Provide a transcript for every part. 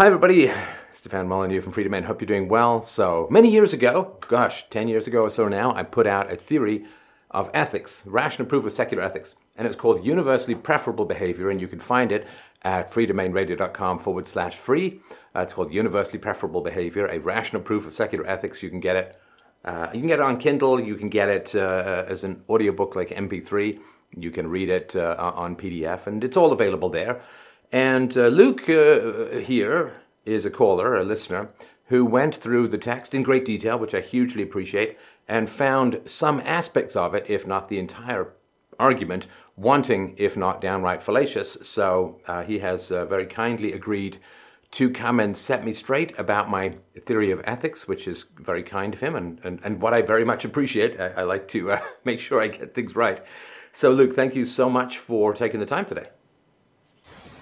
Hi, everybody. Stefan Molyneux from Freedomain. Hope you're doing well. So, many years ago, gosh, 10 years ago or so now, I put out a theory of ethics, rational proof of secular ethics. And it's called Universally Preferable Behavior. And you can find it at freedomainradio.com forward slash free. Uh, it's called Universally Preferable Behavior, a rational proof of secular ethics. You can get it. Uh, you can get it on Kindle. You can get it uh, as an audiobook like MP3. You can read it uh, on PDF, and it's all available there. And uh, Luke uh, here is a caller, a listener, who went through the text in great detail, which I hugely appreciate, and found some aspects of it, if not the entire argument, wanting, if not downright fallacious. So uh, he has uh, very kindly agreed to come and set me straight about my theory of ethics, which is very kind of him and, and, and what I very much appreciate. I, I like to uh, make sure I get things right. So, Luke, thank you so much for taking the time today.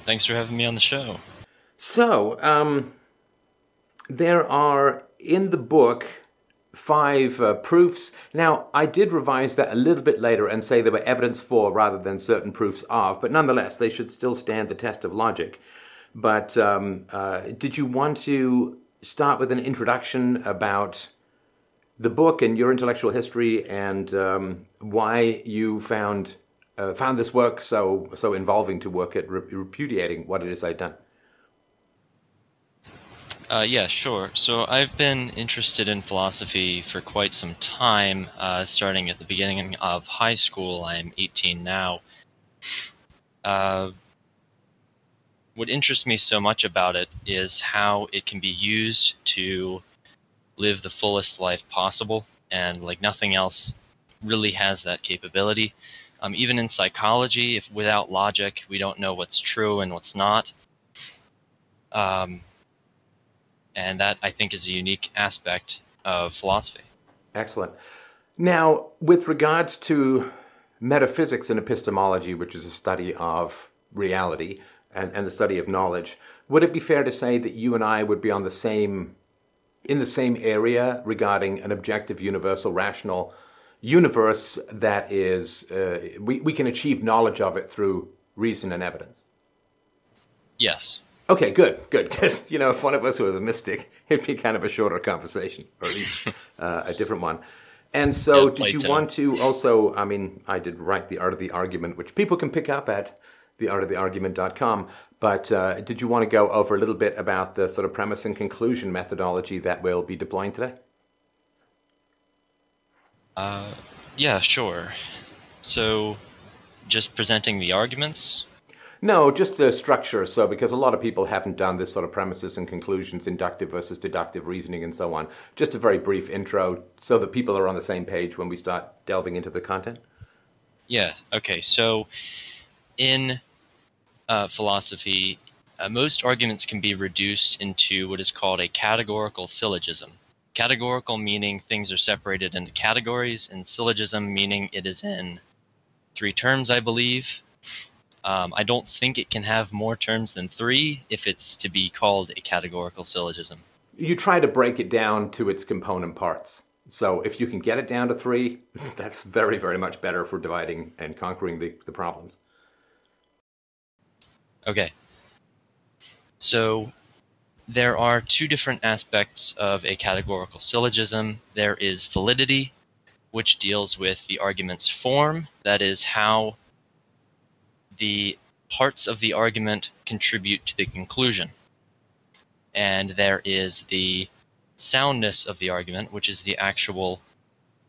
Thanks for having me on the show. So, um, there are in the book five uh, proofs. Now, I did revise that a little bit later and say there were evidence for rather than certain proofs of, but nonetheless, they should still stand the test of logic. But um, uh, did you want to start with an introduction about the book and your intellectual history and um, why you found uh, found this work so so involving to work at repudiating what it is I'd done? Uh, yeah, sure. So I've been interested in philosophy for quite some time, uh, starting at the beginning of high school. I'm 18 now. Uh, what interests me so much about it is how it can be used to live the fullest life possible, and like nothing else really has that capability. Um, even in psychology, if without logic, we don't know what's true and what's not. Um, and that I think is a unique aspect of philosophy. Excellent. Now, with regards to metaphysics and epistemology, which is a study of reality and, and the study of knowledge, would it be fair to say that you and I would be on the same in the same area regarding an objective, universal, rational universe that is, uh, we, we can achieve knowledge of it through reason and evidence. Yes. Okay, good, good. Because, you know, if one of us was a mystic, it'd be kind of a shorter conversation, or at least uh, a different one. And so, yeah, did you want to also? I mean, I did write The Art of the Argument, which people can pick up at theartoftheargument.com. But uh, did you want to go over a little bit about the sort of premise and conclusion methodology that we'll be deploying today? Uh, yeah, sure. So, just presenting the arguments? No, just the structure. So, because a lot of people haven't done this sort of premises and conclusions, inductive versus deductive reasoning, and so on. Just a very brief intro so that people are on the same page when we start delving into the content. Yeah, okay. So, in uh, philosophy, uh, most arguments can be reduced into what is called a categorical syllogism. Categorical meaning things are separated into categories, and syllogism meaning it is in three terms, I believe. Um, I don't think it can have more terms than three if it's to be called a categorical syllogism. You try to break it down to its component parts. So if you can get it down to three, that's very, very much better for dividing and conquering the, the problems. Okay. So there are two different aspects of a categorical syllogism. There is validity, which deals with the argument's form, that is, how the parts of the argument contribute to the conclusion. And there is the soundness of the argument, which is the actual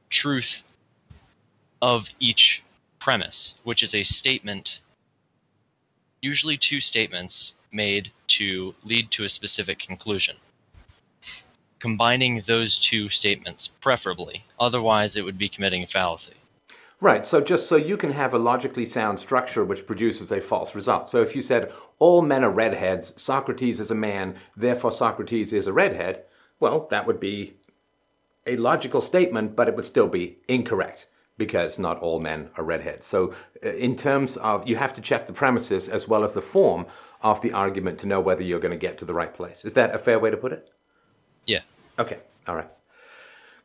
truth of each premise, which is a statement, usually two statements made to lead to a specific conclusion. Combining those two statements, preferably, otherwise, it would be committing a fallacy. Right, so just so you can have a logically sound structure which produces a false result. So if you said, all men are redheads, Socrates is a man, therefore Socrates is a redhead, well, that would be a logical statement, but it would still be incorrect because not all men are redheads. So, uh, in terms of, you have to check the premises as well as the form of the argument to know whether you're going to get to the right place. Is that a fair way to put it? Yeah. Okay. All right.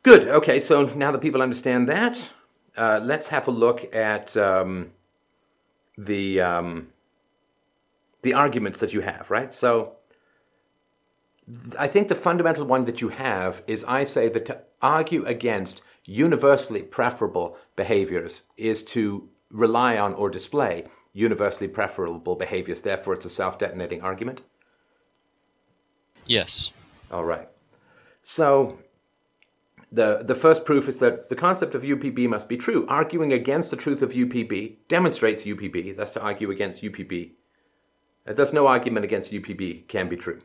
Good. Okay. So now that people understand that, uh, let's have a look at um, the um, the arguments that you have. Right. So I think the fundamental one that you have is I say that to argue against universally preferable behaviors is to rely on or display universally preferable behaviors. Therefore, it's a self detonating argument. Yes. All right. So the, the first proof is that the concept of UPB must be true. Arguing against the truth of UPB demonstrates UPB. Thus, to argue against UPB, uh, thus no argument against UPB can be true.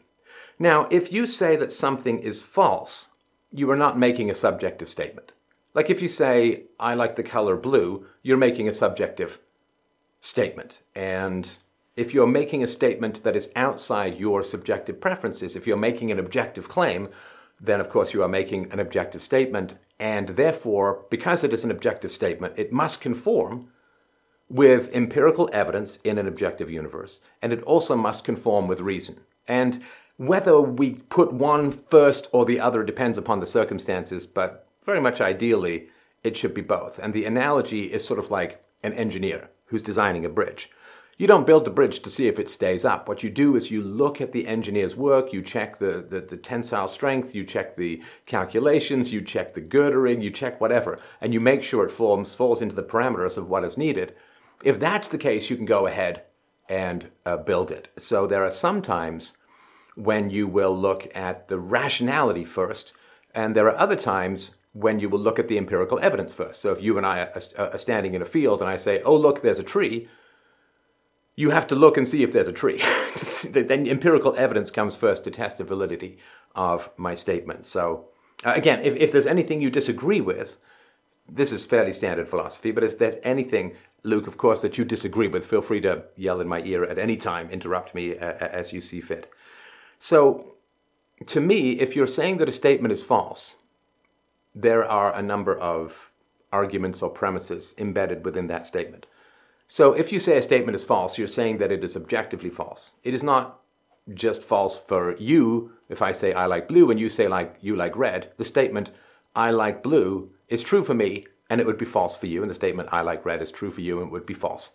Now, if you say that something is false, you are not making a subjective statement. Like if you say, I like the color blue, you're making a subjective statement. And if you're making a statement that is outside your subjective preferences, if you're making an objective claim, then of course you are making an objective statement. And therefore, because it is an objective statement, it must conform with empirical evidence in an objective universe. And it also must conform with reason. And whether we put one first or the other depends upon the circumstances, but very much ideally, it should be both. And the analogy is sort of like an engineer who's designing a bridge. You don't build the bridge to see if it stays up. What you do is you look at the engineer's work, you check the, the, the, tensile strength, you check the calculations, you check the girdering, you check whatever, and you make sure it forms, falls into the parameters of what is needed. If that's the case, you can go ahead and uh, build it. So there are some times when you will look at the rationality first, and there are other times when you will look at the empirical evidence first. So if you and I are, standing in a field and I say, oh, look, there's a tree, you have to look and see if there's a tree. then empirical evidence comes first to test the validity of my statement. So uh, again, if, if there's anything you disagree with, this is fairly standard philosophy, but if there's anything, Luke, of course, that you disagree with, feel free to yell in my ear at any time, interrupt me uh, as you see fit. So, to me, if you're saying that a statement is false, there are a number of arguments or premises embedded within that statement. So if you say a statement is false, you're saying that it is objectively false. It is not just false for you if I say I like blue and you say like you like red. The statement I like blue is true for me and it would be false for you and the statement I like red is true for you and it would be false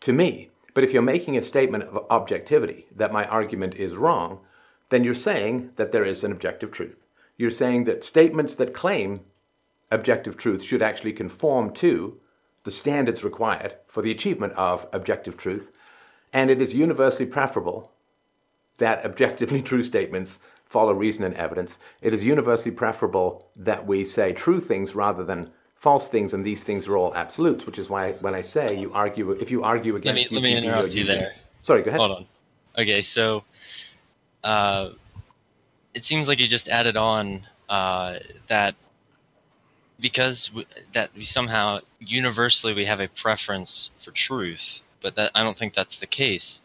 to me. But if you're making a statement of objectivity that my argument is wrong, then you're saying that there is an objective truth. You're saying that statements that claim objective truth should actually conform to the standards required for the achievement of objective truth, and it is universally preferable that objectively true statements follow reason and evidence. It is universally preferable that we say true things rather than false things, and these things are all absolutes, which is why when I say you argue, if you argue against, let me, let me interrupt you there. Sorry, go ahead. Hold on. Okay, so uh, it seems like you just added on uh, that because that we somehow universally we have a preference for truth, but that I don't think that's the case.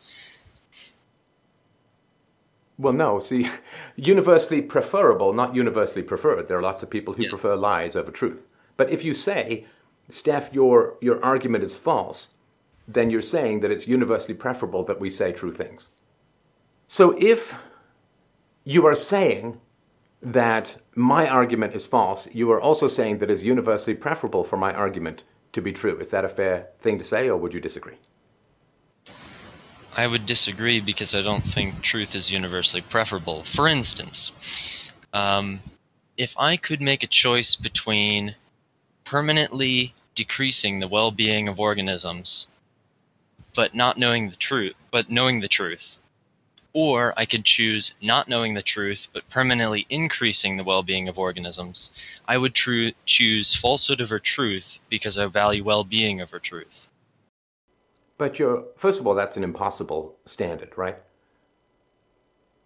Well, no. See, universally preferable, not universally preferred. There are lots of people who yeah. prefer lies over truth. But if you say, Steph, your your argument is false, then you're saying that it's universally preferable that we say true things. So if you are saying that my argument is false, you are also saying that it is universally preferable for my argument to be true. Is that a fair thing to say, or would you disagree? I would disagree because I don't think truth is universally preferable. For instance, um, if I could make a choice between permanently decreasing the well-being of organisms, but not knowing the truth, but knowing the truth, or I could choose not knowing the truth but permanently increasing the well being of organisms. I would tru- choose falsehood over truth because I value well being over truth. But you're, first of all, that's an impossible standard, right?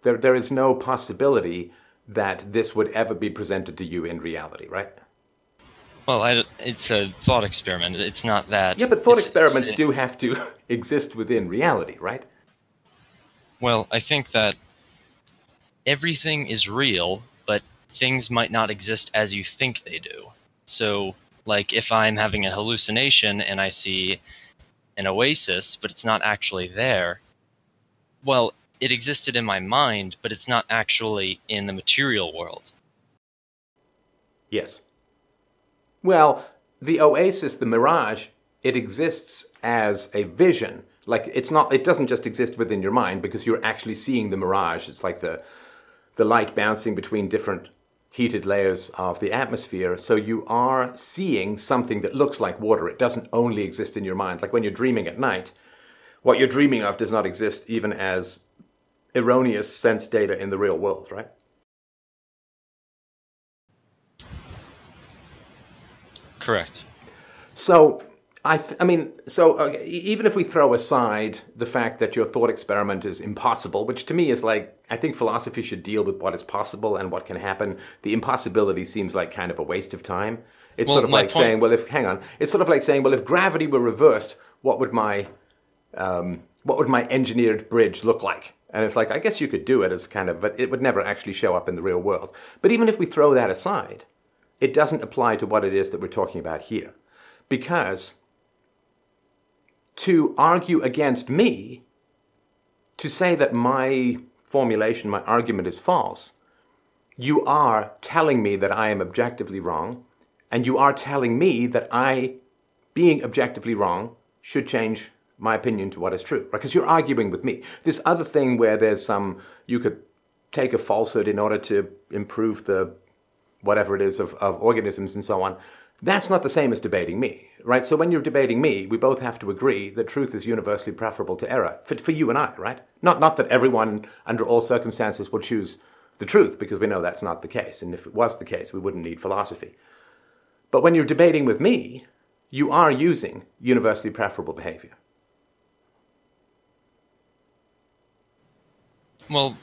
There, there is no possibility that this would ever be presented to you in reality, right? Well, I, it's a thought experiment. It's not that. Yeah, but thought experiments do have to exist within reality, right? Well, I think that everything is real, but things might not exist as you think they do. So, like if I'm having a hallucination and I see an oasis, but it's not actually there, well, it existed in my mind, but it's not actually in the material world. Yes. Well, the oasis, the mirage, it exists as a vision like it's not it doesn't just exist within your mind because you're actually seeing the mirage it's like the the light bouncing between different heated layers of the atmosphere. So you are seeing something that looks like water. It doesn't only exist in your mind. Like when you're dreaming at night, what you're dreaming of does not exist even as erroneous sense data in the real world, right? Correct. So, I, th- I mean, so uh, even if we throw aside the fact that your thought experiment is impossible, which to me is like, I think philosophy should deal with what is possible and what can happen. The impossibility seems like kind of a waste of time. It's Well, sort of like point- saying, well, if hang on, it's sort of like saying, well, if gravity were reversed, what would my um, what would my engineered bridge look like? And it's like, I guess you could do it as kind of, but it would never actually show up in the real world. But even if we throw that aside, it doesn't apply to what it is that we're talking about here. Because to argue against me, to say that my formulation, my argument is false, you are telling me that I am objectively wrong, and you are telling me that I, being objectively wrong, should change my opinion to what is true. Because you're arguing with me. This other thing where there's some, you could take a falsehood in order to improve the whatever it is of, of organisms and so on, that's not the same as debating me, right? So when you're debating me, we both have to agree that truth is universally preferable to error for, for you and I, right? Not, not that everyone under all circumstances will choose the truth, because we know that's not the case. And if it was the case, we wouldn't need philosophy. But when you're debating with me, you are using universally preferable behavior. Well,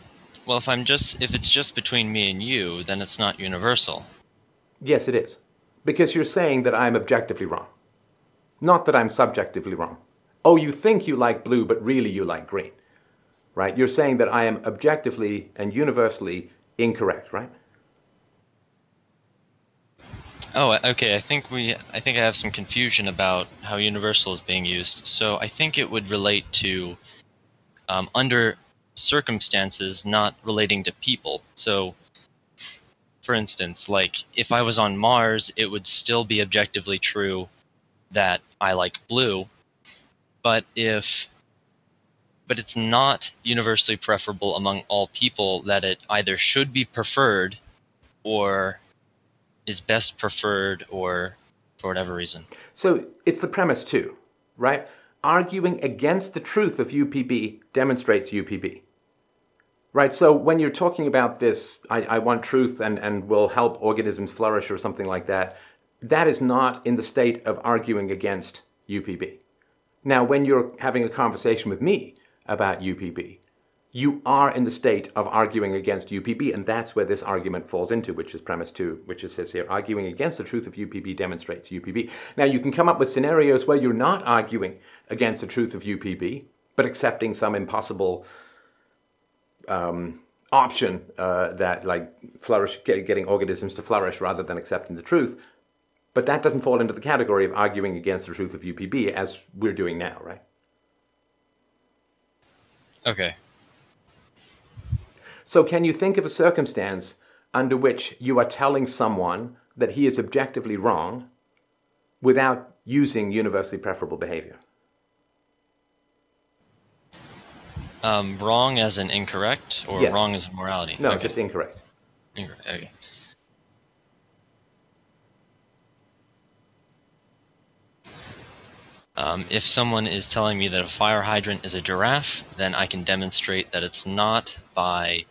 well, if I'm just if it's just between me and you, then it's not universal. Yes, it is. Because you're saying that I'm objectively wrong. Not that I'm subjectively wrong. Oh, you think you like blue, but really you like green. Right? You're saying that I am objectively and universally incorrect, right? Oh, okay. I think we I think I have some confusion about how universal is being used. So I think it would relate to um, under circumstances not relating to people. So for instance, like if I was on Mars, it would still be objectively true that I like blue. But if but it's not universally preferable among all people that it either should be preferred or is best preferred or for whatever reason. So it's the premise too, right? Arguing against the truth of UPB demonstrates UPB. Right, so when you're talking about this, I, I want truth and, and will help organisms flourish or something like that, that is not in the state of arguing against UPB. Now, when you're having a conversation with me about UPB, you are in the state of arguing against UPB, and that's where this argument falls into, which is premise two, which it says here arguing against the truth of UPB demonstrates UPB. Now, you can come up with scenarios where you're not arguing against the truth of UPB, but accepting some impossible um, option uh, that, like, flourish, getting organisms to flourish rather than accepting the truth. But that doesn't fall into the category of arguing against the truth of UPB as we're doing now, right? Okay. So, can you think of a circumstance under which you are telling someone that he is objectively wrong without using universally preferable behavior? Um, wrong as in incorrect or Yes. wrong as in morality? No, okay. just incorrect. Incorrect. Okay. Um, if someone is telling me that a fire hydrant is a giraffe, then I can demonstrate that it's not by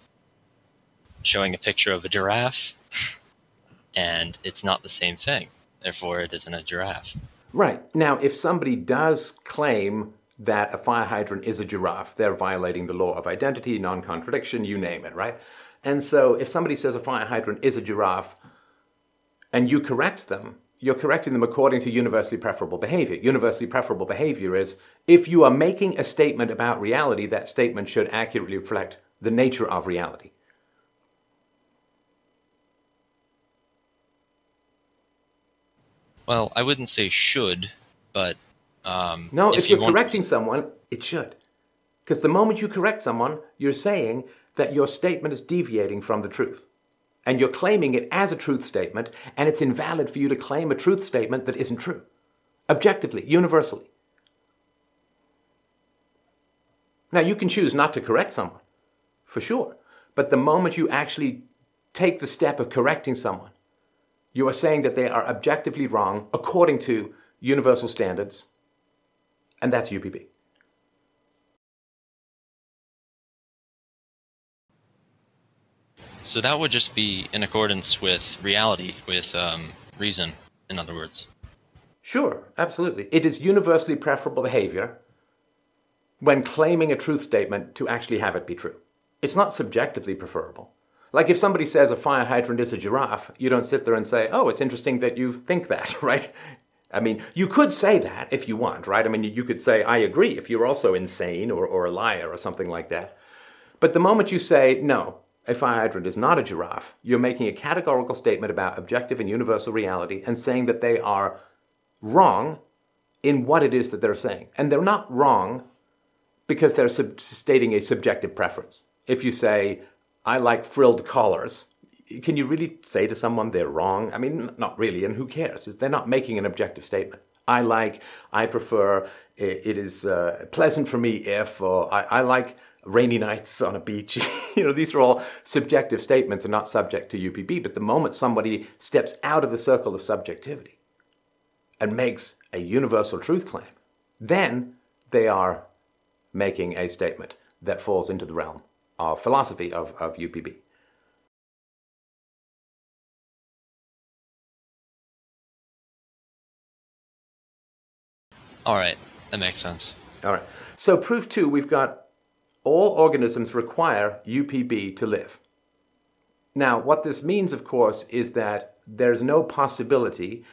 showing a picture of a giraffe, and it's not the same thing. Therefore, it isn't a giraffe. Right. Now, if somebody does claim that a fire hydrant is a giraffe, they're violating the law of identity, non contradiction, you name it, right? And so, if somebody says a fire hydrant is a giraffe and you correct them, you're correcting them according to universally preferable behavior. Universally preferable behavior is if you are making a statement about reality, that statement should accurately reflect the nature of reality. Well, I wouldn't say should, but um, No, if, you you're want- correcting someone, it should. Because the moment you correct someone, you're saying that your statement is deviating from the truth. And you're claiming it as a truth statement, and it's invalid for you to claim a truth statement that isn't true. Objectively, universally. Now, you can choose not to correct someone, for sure. But the moment you actually take the step of correcting someone, you are saying that they are objectively wrong according to universal standards, and that's UPB. So that would just be in accordance with reality, with um, reason, in other words. Sure, absolutely. It is universally preferable behavior when claiming a truth statement to actually have it be true. It's not subjectively preferable. Like if somebody says a fire hydrant is a giraffe, you don't sit there and say, oh, it's interesting that you think that, right? I mean, you could say that if you want, right? I mean, you could say, I agree, if you're also insane or, or a liar or something like that. But the moment you say, no, a fire hydrant is not a giraffe, you're making a categorical statement about objective and universal reality and saying that they are wrong in what it is that they're saying. And they're not wrong because they're sub- stating a subjective preference. If you say, I like frilled collars, can you really say to someone they're wrong? I mean, not really, and who cares? They're not making an objective statement. I like, I prefer, it is uh, pleasant for me if, or I, I like rainy nights on a beach. you know, these are all subjective statements and not subject to UPB. But the moment somebody steps out of the circle of subjectivity and makes a universal truth claim, then they are making a statement that falls into the realm of philosophy of, of UPB. All right, that makes sense. All right. So, proof two, we've got all organisms require UPB to live. Now, what this means, of course, is that there's no possibility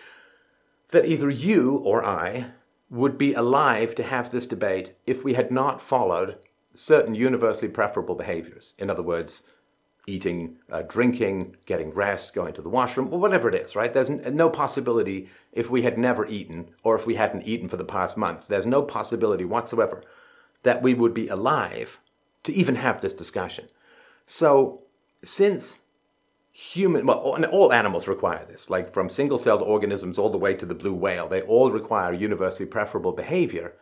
that either you or I would be alive to have this debate if we had not followed certain universally preferable behaviors. In other words, eating, uh, drinking, getting rest, going to the washroom, or whatever it is, right? There's n- no possibility if we had never eaten or if we hadn't eaten for the past month, there's no possibility whatsoever that we would be alive to even have this discussion. So, since human, well, all animals require this, like from single celled organisms all the way to the blue whale, they all require universally preferable behavior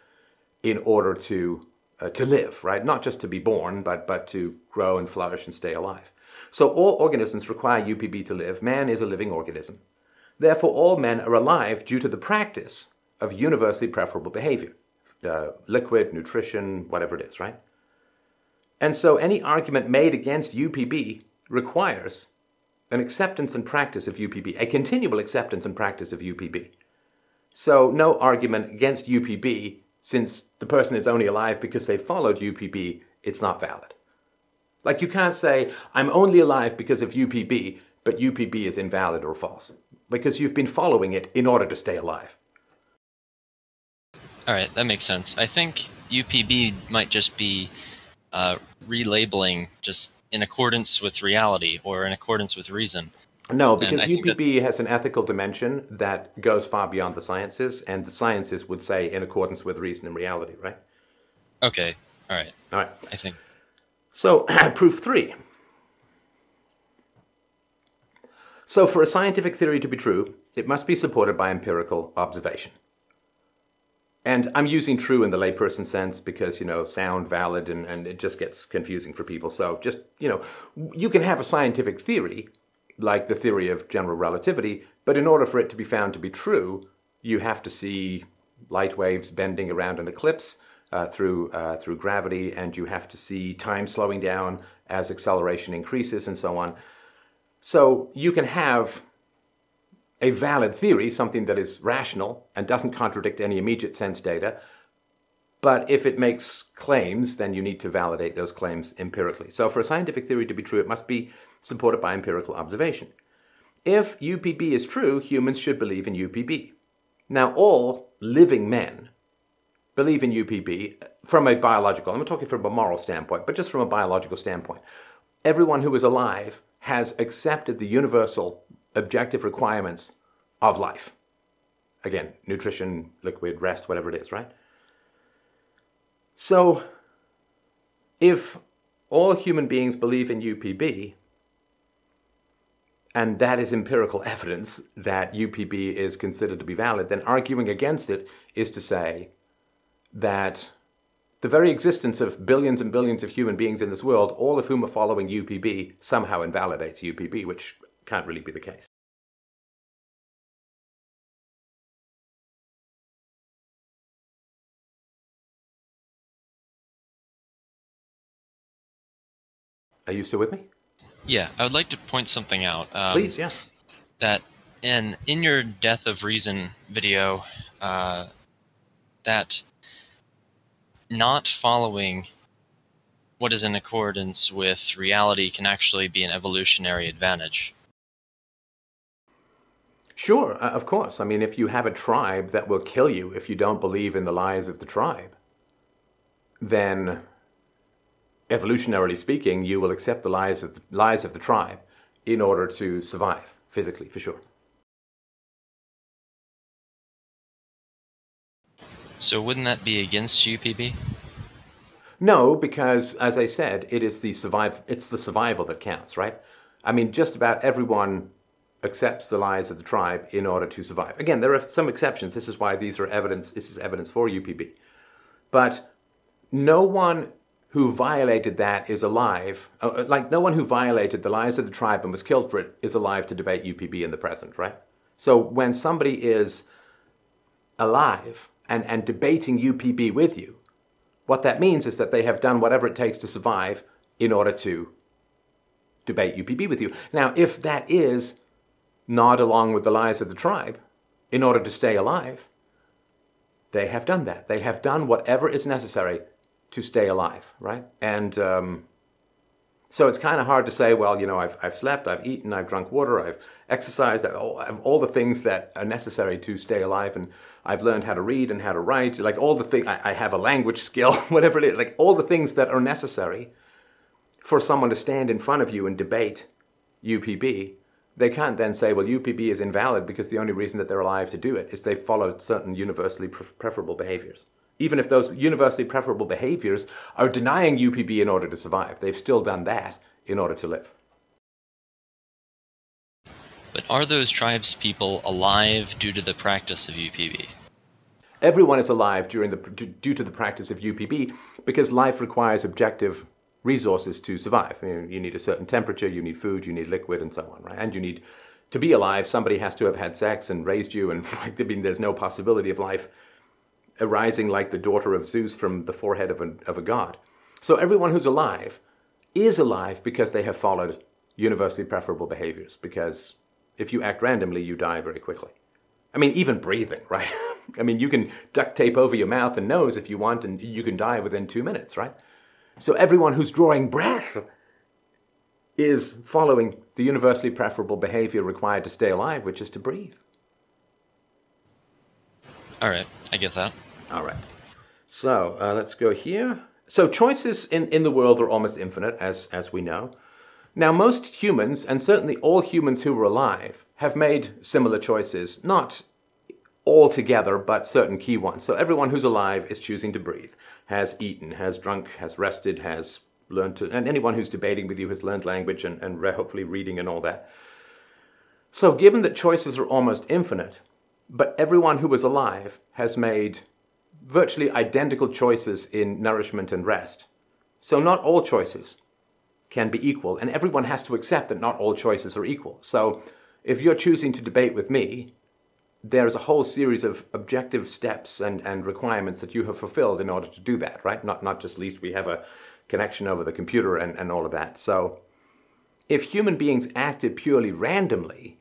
in order to, uh, to live, right? Not just to be born, but, but to grow and flourish and stay alive. So all organisms require UPB to live. Man is a living organism. Therefore, all men are alive due to the practice of universally preferable behavior. Uh, liquid, nutrition, whatever it is, right? And so any argument made against UPB requires an acceptance and practice of UPB, a continual acceptance and practice of UPB. So, no argument against UPB, since the person is only alive because they followed UPB, it's not valid. Like, you can't say, I'm only alive because of UPB, but UPB is invalid or false, because you've been following it in order to stay alive. All right, that makes sense. I think UPB might just be uh, relabeling just in accordance with reality or in accordance with reason. No, because UPB that... has an ethical dimension that goes far beyond the sciences, and the sciences would say in accordance with reason and reality, right? Okay. All right. All right. I think. So, proof three. So, for a scientific theory to be true, it must be supported by empirical observation. And I'm using true in the layperson sense because, you know, sound, valid, and, and it just gets confusing for people. So just, you know, you can have a scientific theory, like the theory of general relativity, but in order for it to be found to be true, you have to see light waves bending around an eclipse uh, through, uh, through gravity, and you have to see time slowing down as acceleration increases and so on. So you can have a valid theory, something that is rational and doesn't contradict any immediate sense data. But if it makes claims, then you need to validate those claims empirically. So, for a scientific theory to be true, it must be supported by empirical observation. If UPB is true, humans should believe in UPB. Now, all living men believe in UPB from a biological, I'm talking from a moral standpoint, but just from a biological standpoint. Everyone who is alive has accepted the universal objective requirements of life. Again, nutrition, liquid, rest, whatever it is, right? So, if all human beings believe in UPB, and that is empirical evidence that UPB is considered to be valid, then arguing against it is to say that the very existence of billions and billions of human beings in this world, all of whom are following UPB, somehow invalidates UPB, which can't really be the case. Are you still with me? Yeah, I would like to point something out. Um, Please, yeah. That in in your Death of Reason video, uh, that not following what is in accordance with reality can actually be an evolutionary advantage. Sure, uh, of course. I mean, if you have a tribe that will kill you if you don't believe in the lies of the tribe, then evolutionarily speaking, you will accept the lies of the, lies of the tribe in order to survive physically, for sure. So wouldn't that be against UPB? No, because as I said, it is the survive it's the survival that counts, right? I mean, just about everyone accepts the lies of the tribe in order to survive. Again, there are some exceptions. This is why these are evidence this is evidence for UPB. But no one who violated that is alive. Uh, uh, like no one who violated the lies of the tribe and was killed for it is alive to debate UPB in the present, right? So when somebody is alive and, and debating UPB with you, what that means is that they have done whatever it takes to survive in order to debate UPB with you. Now, if that is nod along with the lies of the tribe in order to stay alive, they have done that. They have done whatever is necessary to stay alive, right? And um, so it's kind of hard to say, well, you know, I've, I've slept, I've eaten, I've drunk water, I've exercised, I've all, I've all the things that are necessary to stay alive, and I've learned how to read and how to write, like all the things, I, I have a language skill, whatever it is, like all the things that are necessary for someone to stand in front of you and debate UPB. They can't then say, well, UPB is invalid because the only reason that they're alive to do it is they followed certain universally preferable behaviors even if those universally preferable behaviors are denying UPB in order to survive. They've still done that in order to live. But are those tribes people alive due to the practice of UPB? Everyone is alive during the, due to the practice of UPB because life requires objective resources to survive. You need a certain temperature, you need food, you need liquid, and so on, right? And you need to be alive. Somebody has to have had sex and raised you, and like, I mean, there's no possibility of life arising like the daughter of Zeus from the forehead of a, of a god. So everyone who's alive is alive because they have followed universally preferable behaviors, because if you act randomly, you die very quickly. I mean, even breathing, right? I mean, you can duct tape over your mouth and nose if you want, and you can die within two minutes, right? So everyone who's drawing breath is following the universally preferable behavior required to stay alive, which is to breathe. All right, I get that. All right. So uh, let's go here. So choices in, in the world are almost infinite, as, as we know. Now, most humans, and certainly all humans who were alive, have made similar choices, not all together, but certain key ones. So everyone who's alive is choosing to breathe, has eaten, has drunk, has rested, has learned to, and anyone who's debating with you has learned language and, and hopefully reading and all that. So given that choices are almost infinite, but everyone who was alive has made virtually identical choices in nourishment and rest. So not all choices can be equal, and everyone has to accept that not all choices are equal. So if you're choosing to debate with me, there's a whole series of objective steps and, and requirements that you have fulfilled in order to do that, right? Not, not just least we have a connection over the computer and, and all of that. So if human beings acted purely randomly,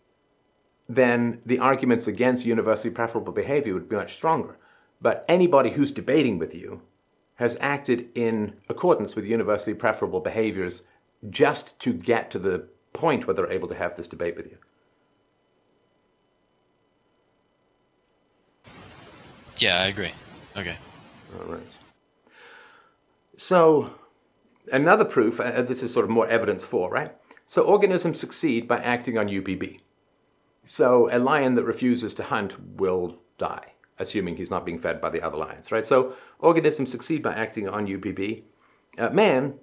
then the arguments against universally preferable behavior would be much stronger. But anybody who's debating with you has acted in accordance with universally preferable behaviors just to get to the point where they're able to have this debate with you. Yeah, I agree. Okay. All right. So, another proof, uh, this is sort of more evidence for, right? So, organisms succeed by acting on UPB. So, a lion that refuses to hunt will die assuming he's not being fed by the other lions, right? So organisms succeed by acting on UPB. Uh, man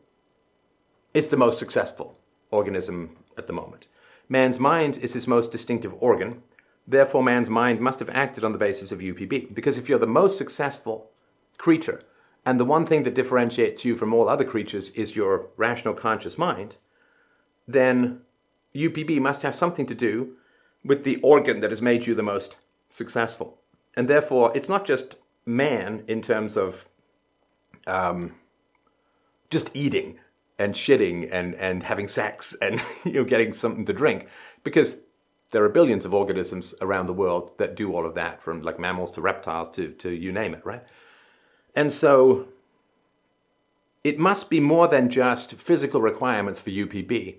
is the most successful organism at the moment. Man's mind is his most distinctive organ. Therefore, man's mind must have acted on the basis of UPB. Because if you're the most successful creature and the one thing that differentiates you from all other creatures is your rational conscious mind, then UPB must have something to do with the organ that has made you the most successful. And therefore, it's not just man in terms of um, just eating and shitting and, and having sex and you know getting something to drink because there are billions of organisms around the world that do all of that from like mammals to reptiles to, to you name it right? And so it must be more than just physical requirements for upb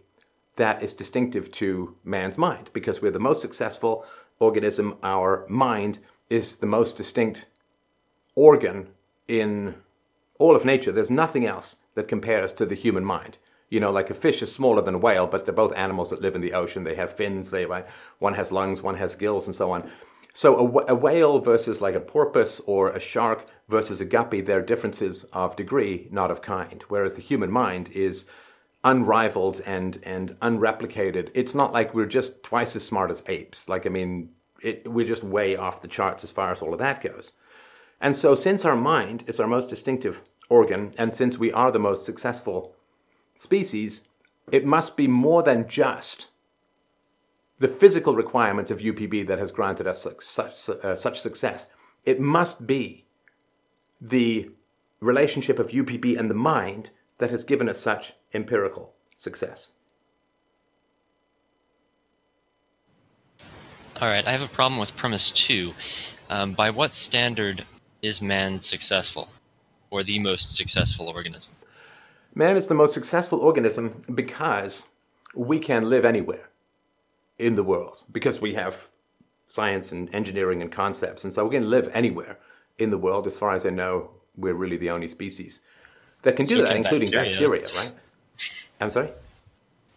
that is distinctive to man's mind because we're the most successful organism. Our mind is the most distinct organ in all of nature. There's nothing else that compares to the human mind. You know, like a fish is smaller than a whale, but they're both animals that live in the ocean. They have fins. They one has lungs, one has gills, and so on. So a, a whale versus like a porpoise or a shark versus a guppy, there are differences of degree, not of kind. Whereas the human mind is unrivaled and and unreplicated. It's not like we're just twice as smart as apes. Like I mean, it, we're just way off the charts as far as all of that goes. And so, since our mind is our most distinctive organ, and since we are the most successful species, it must be more than just the physical requirements of UPB that has granted us such, uh, such success. It must be the relationship of UPB and the mind that has given us such empirical success. All right, I have a problem with premise two. Um, by what standard is man successful? or the most successful organism? Man is the most successful organism because we can live anywhere in the world because we have science and engineering and concepts. And so we can live anywhere in the world. As far as I know, we're really the only species that can do so that, can including bacteria. bacteria, right? I'm sorry?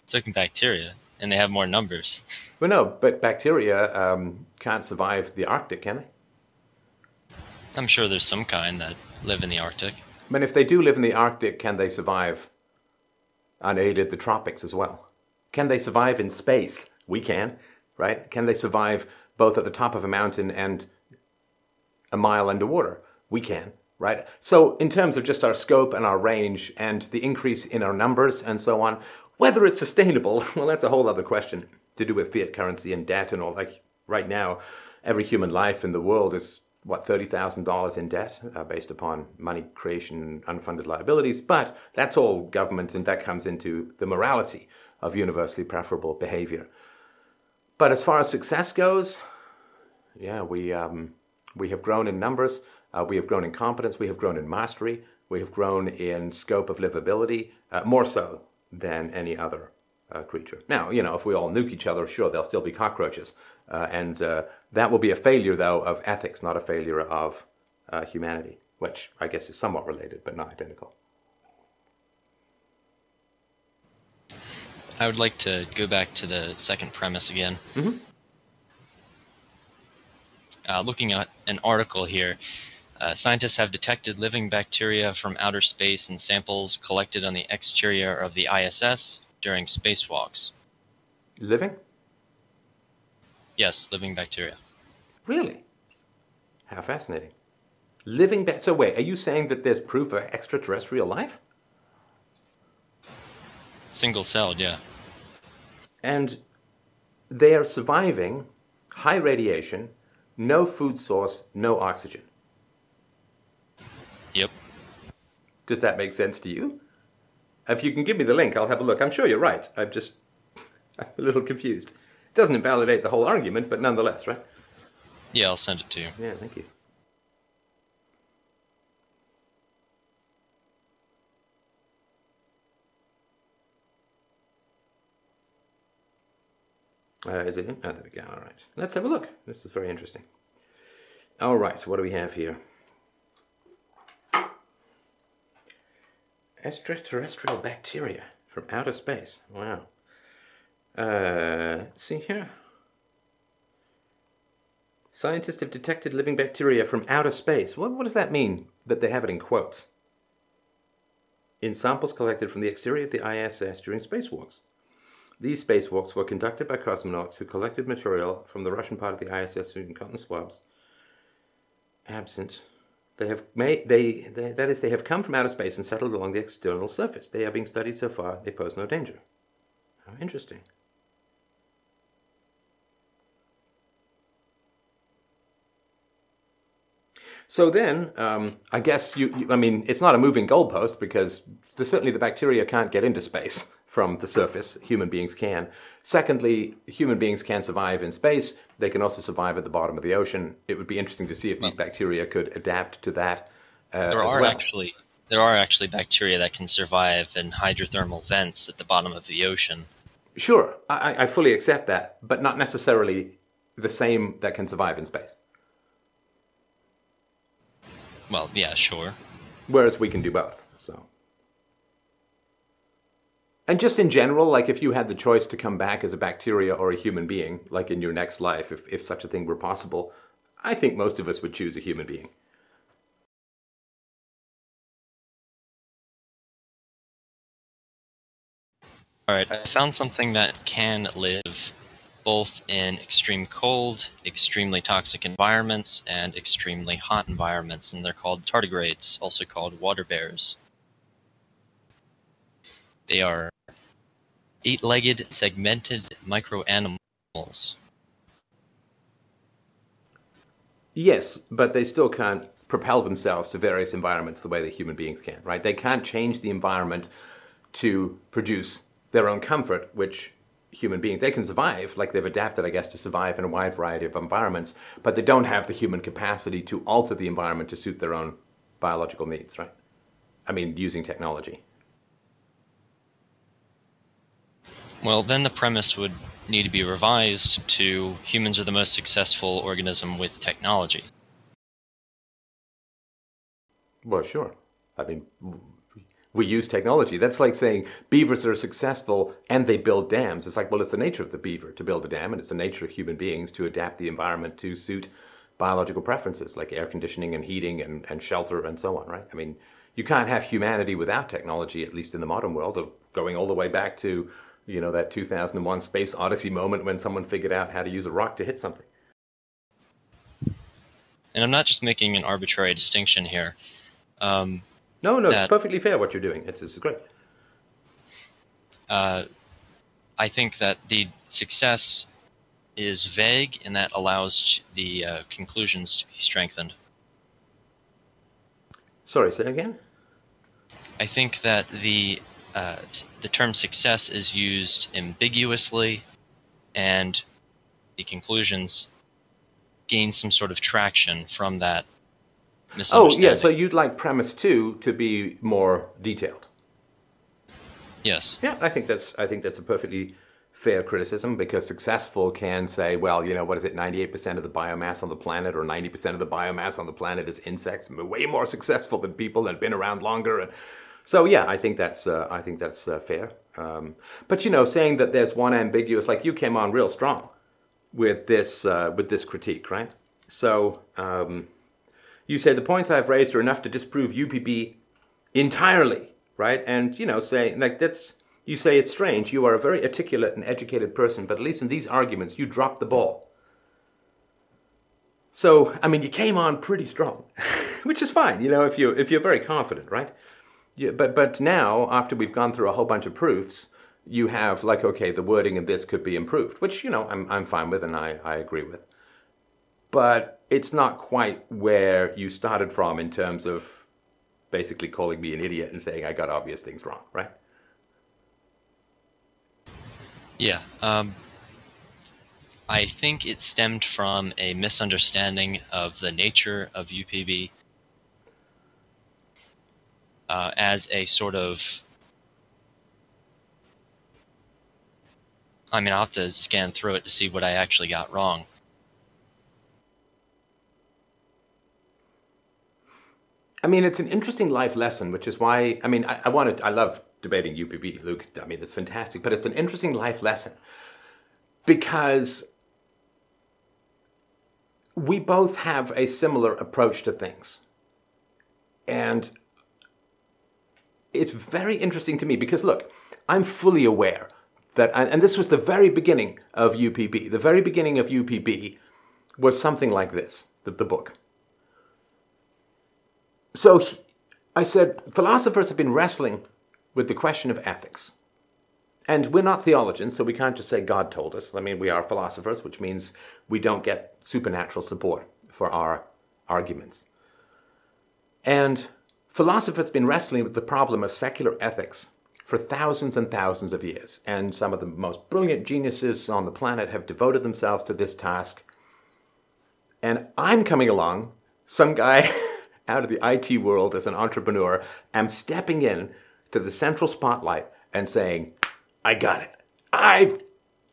So can bacteria, and they have more numbers. Well, no, but bacteria um, can't survive the Arctic, can they? I'm sure there's some kind that live in the Arctic. But if they do live in the Arctic, can they survive unaided the tropics as well? Can they survive in space? We can, right? Can they survive both at the top of a mountain and a mile underwater? We can, right? So, in terms of just our scope and our range and the increase in our numbers and so on, whether it's sustainable, well, that's a whole other question to do with fiat currency and debt and all. Like right now, every human life in the world is what thirty thousand dollars in debt uh, based upon money creation and unfunded liabilities. But that's all government, and that comes into the morality of universally preferable behavior. But as far as success goes, yeah, we um, we have grown in numbers, uh, we have grown in competence, we have grown in mastery, we have grown in scope of livability, uh, more so than any other uh, creature. Now, you know, if we all nuke each other, sure, there'll still be cockroaches. Uh, and uh, that will be a failure, though, of ethics, not a failure of uh, humanity, which I guess is somewhat related, but not identical. I would like to go back to the second premise again. Mm-hmm. Uh, looking at an article here, uh, scientists have detected living bacteria from outer space in samples collected on the exterior of the ISS during spacewalks. Living? Yes, living bacteria. Really? How fascinating. Living bacteria. So wait, are you saying that there's proof of extraterrestrial life? Single celled, yeah. And they are surviving high radiation, no food source, no oxygen. Yep. Does that make sense to you? If you can give me the link, I'll have a look. I'm sure you're right. I'm just I'm a little confused. It doesn't invalidate the whole argument, but nonetheless, right? Yeah, I'll send it to you. Yeah, thank you. Uh, is it in? Oh, there we go. All right. Let's have a look. This is very interesting. All right. So what do we have here? Extraterrestrial bacteria from outer space. Wow. Uh, see here. Scientists have detected living bacteria from outer space. What, what does that mean that they have it in quotes? In samples collected from the exterior of the ISS during spacewalks. These spacewalks were conducted by cosmonauts who collected material from the Russian part of the ISS using cotton swabs absent They have made they, they that is they have come from outer space and settled along the external surface. They are being studied so far. They pose no danger. How interesting. So then, um, I guess you, you, I mean, it's not a moving goalpost because the, certainly the bacteria can't get into space from the surface. Human beings can. Secondly, human beings can survive in space. They can also survive at the bottom of the ocean. It would be interesting to see if these bacteria could adapt to that. Uh, there are well. actually there are actually bacteria that can survive in hydrothermal vents at the bottom of the ocean. Sure, I, I fully accept that, but not necessarily the same that can survive in space. Well, yeah, sure. Whereas we can do both. So. And just in general, like if you had the choice to come back as a bacteria or a human being, like in your next life, if, if such a thing were possible, I think most of us would choose a human being. Alright, I found something that can live both in extreme cold, extremely toxic environments, and extremely hot environments, and they're called tardigrades, also called water bears. They are eight legged, segmented microanimals. Yes, but they still can't propel themselves to various environments the way that human beings can, right? They can't change the environment to produce their own comfort, which human beings. They can survive, like they've adapted, I guess, to survive in a wide variety of environments, but they don't have the human capacity to alter the environment to suit their own biological needs, right? I mean, using technology. Well, then the premise would need to be revised to humans are the most successful organism with technology. Well, sure. I mean, we use technology. That's like saying beavers are successful and they build dams. It's like, well, it's the nature of the beaver to build a dam, and it's the nature of human beings to adapt the environment to suit biological preferences like air conditioning and heating and, and shelter and so on, right? I mean, you can't have humanity without technology, at least in the modern world, of going all the way back to, you know, that 2001 space odyssey moment when someone figured out how to use a rock to hit something. And I'm not just making an arbitrary distinction here. Um, no, no, that, it's perfectly fair what you're doing. It's, it's great. Uh, I think that the success is vague and that allows the uh, conclusions to be strengthened. Sorry, say again? I think that the uh, the term success is used ambiguously and the conclusions gain some sort of traction from that Oh, yeah. So you'd like premise two to be more detailed. Yes. Yeah, I think that's I think that's a perfectly fair criticism because successful can say, well, you know, what is it, 98% of the biomass on the planet or 90% of the biomass on the planet is insects, way more successful than people and have been around longer. And so, yeah, I think that's uh, I think that's uh, fair. Um, but you know, saying that there's one ambiguous, like you came on real strong with this uh, with this critique, right? So. Um, you say the points I've raised are enough to disprove UPB entirely, right? And, you know, say, like, that's, you say it's strange. You are a very articulate and educated person, but at least in these arguments, you drop the ball. So, I mean, you came on pretty strong, which is fine, you know, if you're, if you're very confident, right? Yeah, but, but now, after we've gone through a whole bunch of proofs, you have like, okay, the wording of this could be improved, which, you know, I'm, I'm fine with and I, I agree with but it's not quite where you started from in terms of basically calling me an idiot and saying I got obvious things wrong, right? Yeah. Um, I think it stemmed from a misunderstanding of the nature of UPB uh, as a sort of. I mean, I'll have to scan through it to see what I actually got wrong. I mean, it's an interesting life lesson, which is why, I mean, I, I wanted, I love debating UPB, Luke. I mean, it's fantastic, but it's an interesting life lesson because we both have a similar approach to things. And it's very interesting to me because, look, I'm fully aware that, and this was the very beginning of UPB, the very beginning of UPB was something like this, the, the book so I said, philosophers have been wrestling with the question of ethics. And we're not theologians, so we can't just say God told us. I mean, we are philosophers, which means we don't get supernatural support for our arguments. And philosophers have been wrestling with the problem of secular ethics for thousands and thousands of years. And some of the most brilliant geniuses on the planet have devoted themselves to this task. And I'm coming along, some guy out of the IT world as an entrepreneur, am stepping in to the central spotlight and saying, I got it. I've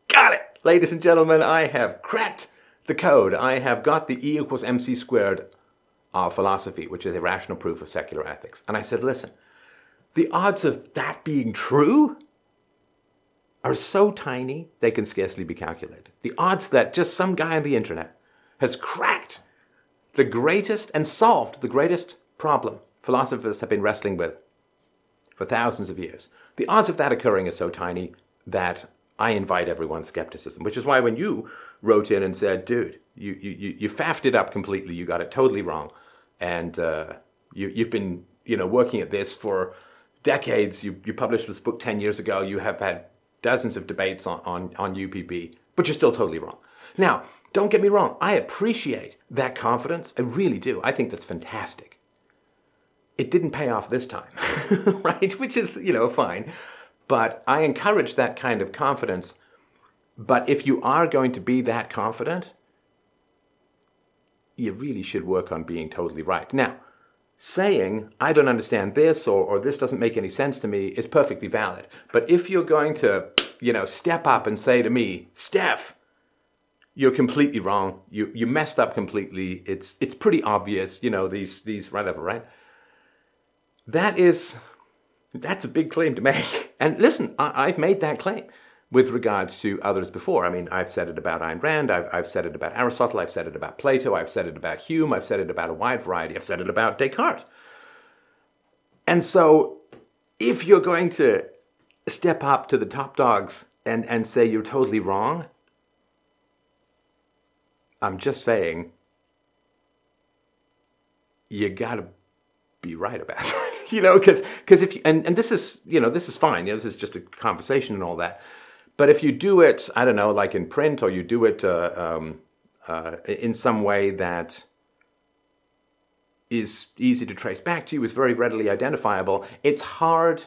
got it. Ladies and gentlemen, I have cracked the code. I have got the E equals mc squared of philosophy, which is a rational proof of secular ethics. And I said, listen, the odds of that being true are so tiny they can scarcely be calculated. The odds that just some guy on the internet has cracked the greatest and solved the greatest problem philosophers have been wrestling with for thousands of years. The odds of that occurring are so tiny that I invite everyone's skepticism, which is why when you wrote in and said, dude, you, you, you faffed it up completely, you got it totally wrong, and uh, you, you've been you know, working at this for decades. You, you published this book 10 years ago, you have had dozens of debates on, on, on UPB, but you're still totally wrong. Now, don't get me wrong, I appreciate that confidence. I really do. I think that's fantastic. It didn't pay off this time, right? Which is, you know, fine. But I encourage that kind of confidence. But if you are going to be that confident, you really should work on being totally right. Now, saying, I don't understand this or, or this doesn't make any sense to me is perfectly valid. But if you're going to, you know, step up and say to me, Steph, you're completely wrong. You you messed up completely. It's it's pretty obvious, you know, these these whatever, right? That is that's a big claim to make. And listen, I, I've made that claim with regards to others before. I mean, I've said it about Ayn Rand, I've, I've said it about Aristotle, I've said it about Plato, I've said it about Hume, I've said it about a wide variety, I've said it about Descartes. And so, if you're going to step up to the top dogs and, and say you're totally wrong, I'm just saying, you gotta be right about it. you know, because because if you, and and this is you know this is fine. You know, this is just a conversation and all that. But if you do it, I don't know, like in print, or you do it uh, um, uh, in some way that is easy to trace back to you, is very readily identifiable, it's hard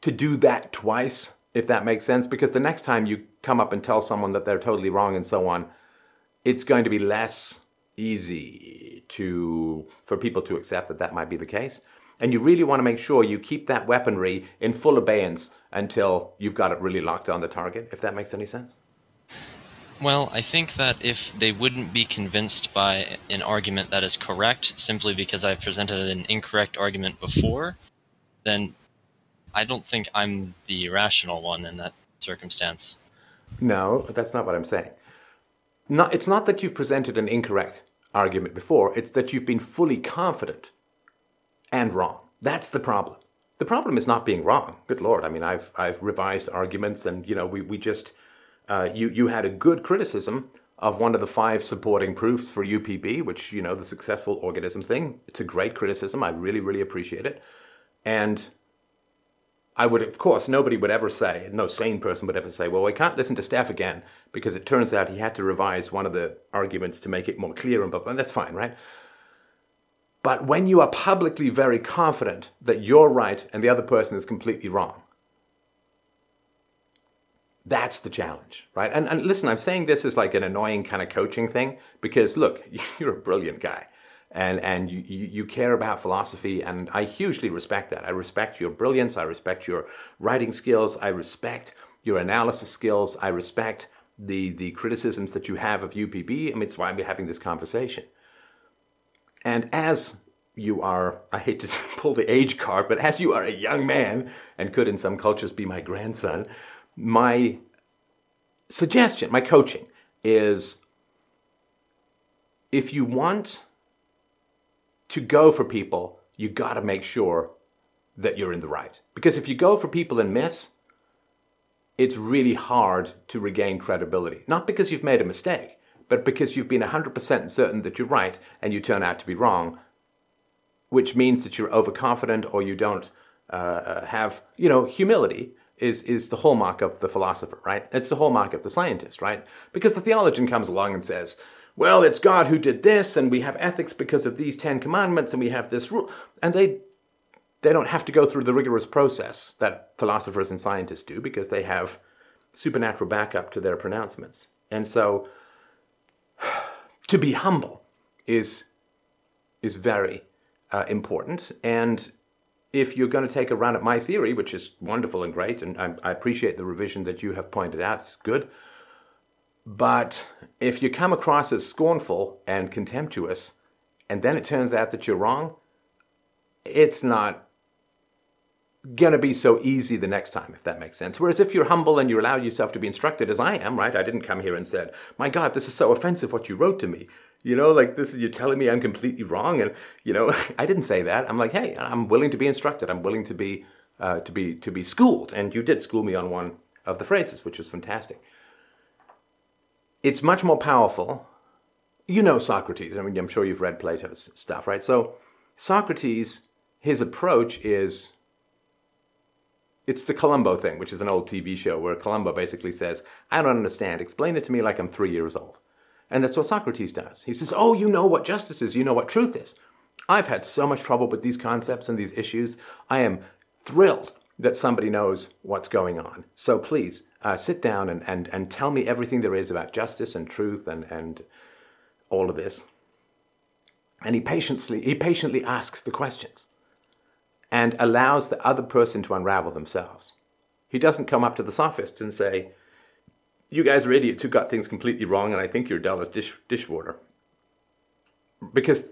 to do that twice, if that makes sense, because the next time you come up and tell someone that they're totally wrong and so on, it's going to be less easy to for people to accept that that might be the case. And you really want to make sure you keep that weaponry in full abeyance until you've got it really locked on the target, if that makes any sense. Well, I think that if they wouldn't be convinced by an argument that is correct simply because I've presented an incorrect argument before, then I don't think I'm the rational one in that circumstance. No, that's not what I'm saying. Not, it's not that you've presented an incorrect argument before, it's that you've been fully confident and wrong. That's the problem. The problem is not being wrong. Good Lord. I mean, I've, I've revised arguments and, you know, we, we just, uh, you, you had a good criticism of one of the five supporting proofs for UPB, which, you know, the successful organism thing. It's a great criticism. I really, really appreciate it. And I would, of course, nobody would ever say, no sane person would ever say, well, I can't listen to Steph again because it turns out he had to revise one of the arguments to make it more clear and blah, blah. That's fine, right? But when you are publicly very confident that you're right and the other person is completely wrong, that's the challenge, right? And, and listen, I'm saying this as like an annoying kind of coaching thing because look, you're a brilliant guy and, and you, you care about philosophy, and I hugely respect that. I respect your brilliance, I respect your writing skills, I respect your analysis skills, I respect the, the criticisms that you have of UPB. I mean, it's why we're having this conversation. And as you are, I hate to pull the age card, but as you are a young man and could in some cultures be my grandson, my suggestion, my coaching is if you want to go for people, you got to make sure that you're in the right. Because if you go for people and miss, it's really hard to regain credibility. Not because you've made a mistake, but because you've been 100% certain that you're right and you turn out to be wrong. which means that you're overconfident or you don't uh, uh, have, you know, humility is, is the hallmark of the philosopher, right? It's the hallmark of the scientist, right? Because the theologian comes along and says, well, it's God who did this, and we have ethics because of these Ten Commandments, and we have this rule. And they, they don't have to go through the rigorous process that philosophers and scientists do because they have supernatural backup to their pronouncements. And so, to be humble is, is very uh, important. And if you're going to take a run at my theory, which is wonderful and great, and I, I appreciate the revision that you have pointed out, it's good but if you come across as scornful and contemptuous, and then it turns out that you're wrong, it's not going to be so easy the next time, if that makes sense. Whereas if you're humble and you allow yourself to be instructed, as I am, right? I didn't come here and said, "My God, this is so offensive what you wrote to me." You know, like this is you're telling me I'm completely wrong, and you know, I didn't say that. I'm like, hey, I'm willing to be instructed. I'm willing to be uh, to be to be schooled, and you did school me on one of the phrases, which was fantastic it's much more powerful. You know Socrates. I mean, I'm sure you've read Plato's stuff, right? So, Socrates, his approach is it's the Columbo thing, which is an old TV show where Columbo basically says, I don't understand. Explain it to me like I'm three years old. And that's what Socrates does. He says, Oh, you know what justice is. You know what truth is. I've had so much trouble with these concepts and these issues. I am thrilled that somebody knows what's going on. So please uh, sit down and, and, and tell me everything there is about justice and truth and, and all of this. And he patiently, he patiently asks the questions and allows the other person to unravel themselves. He doesn't come up to the sophists and say, You guys are idiots who got things completely wrong, and I think you're dull as dish, dishwater. Because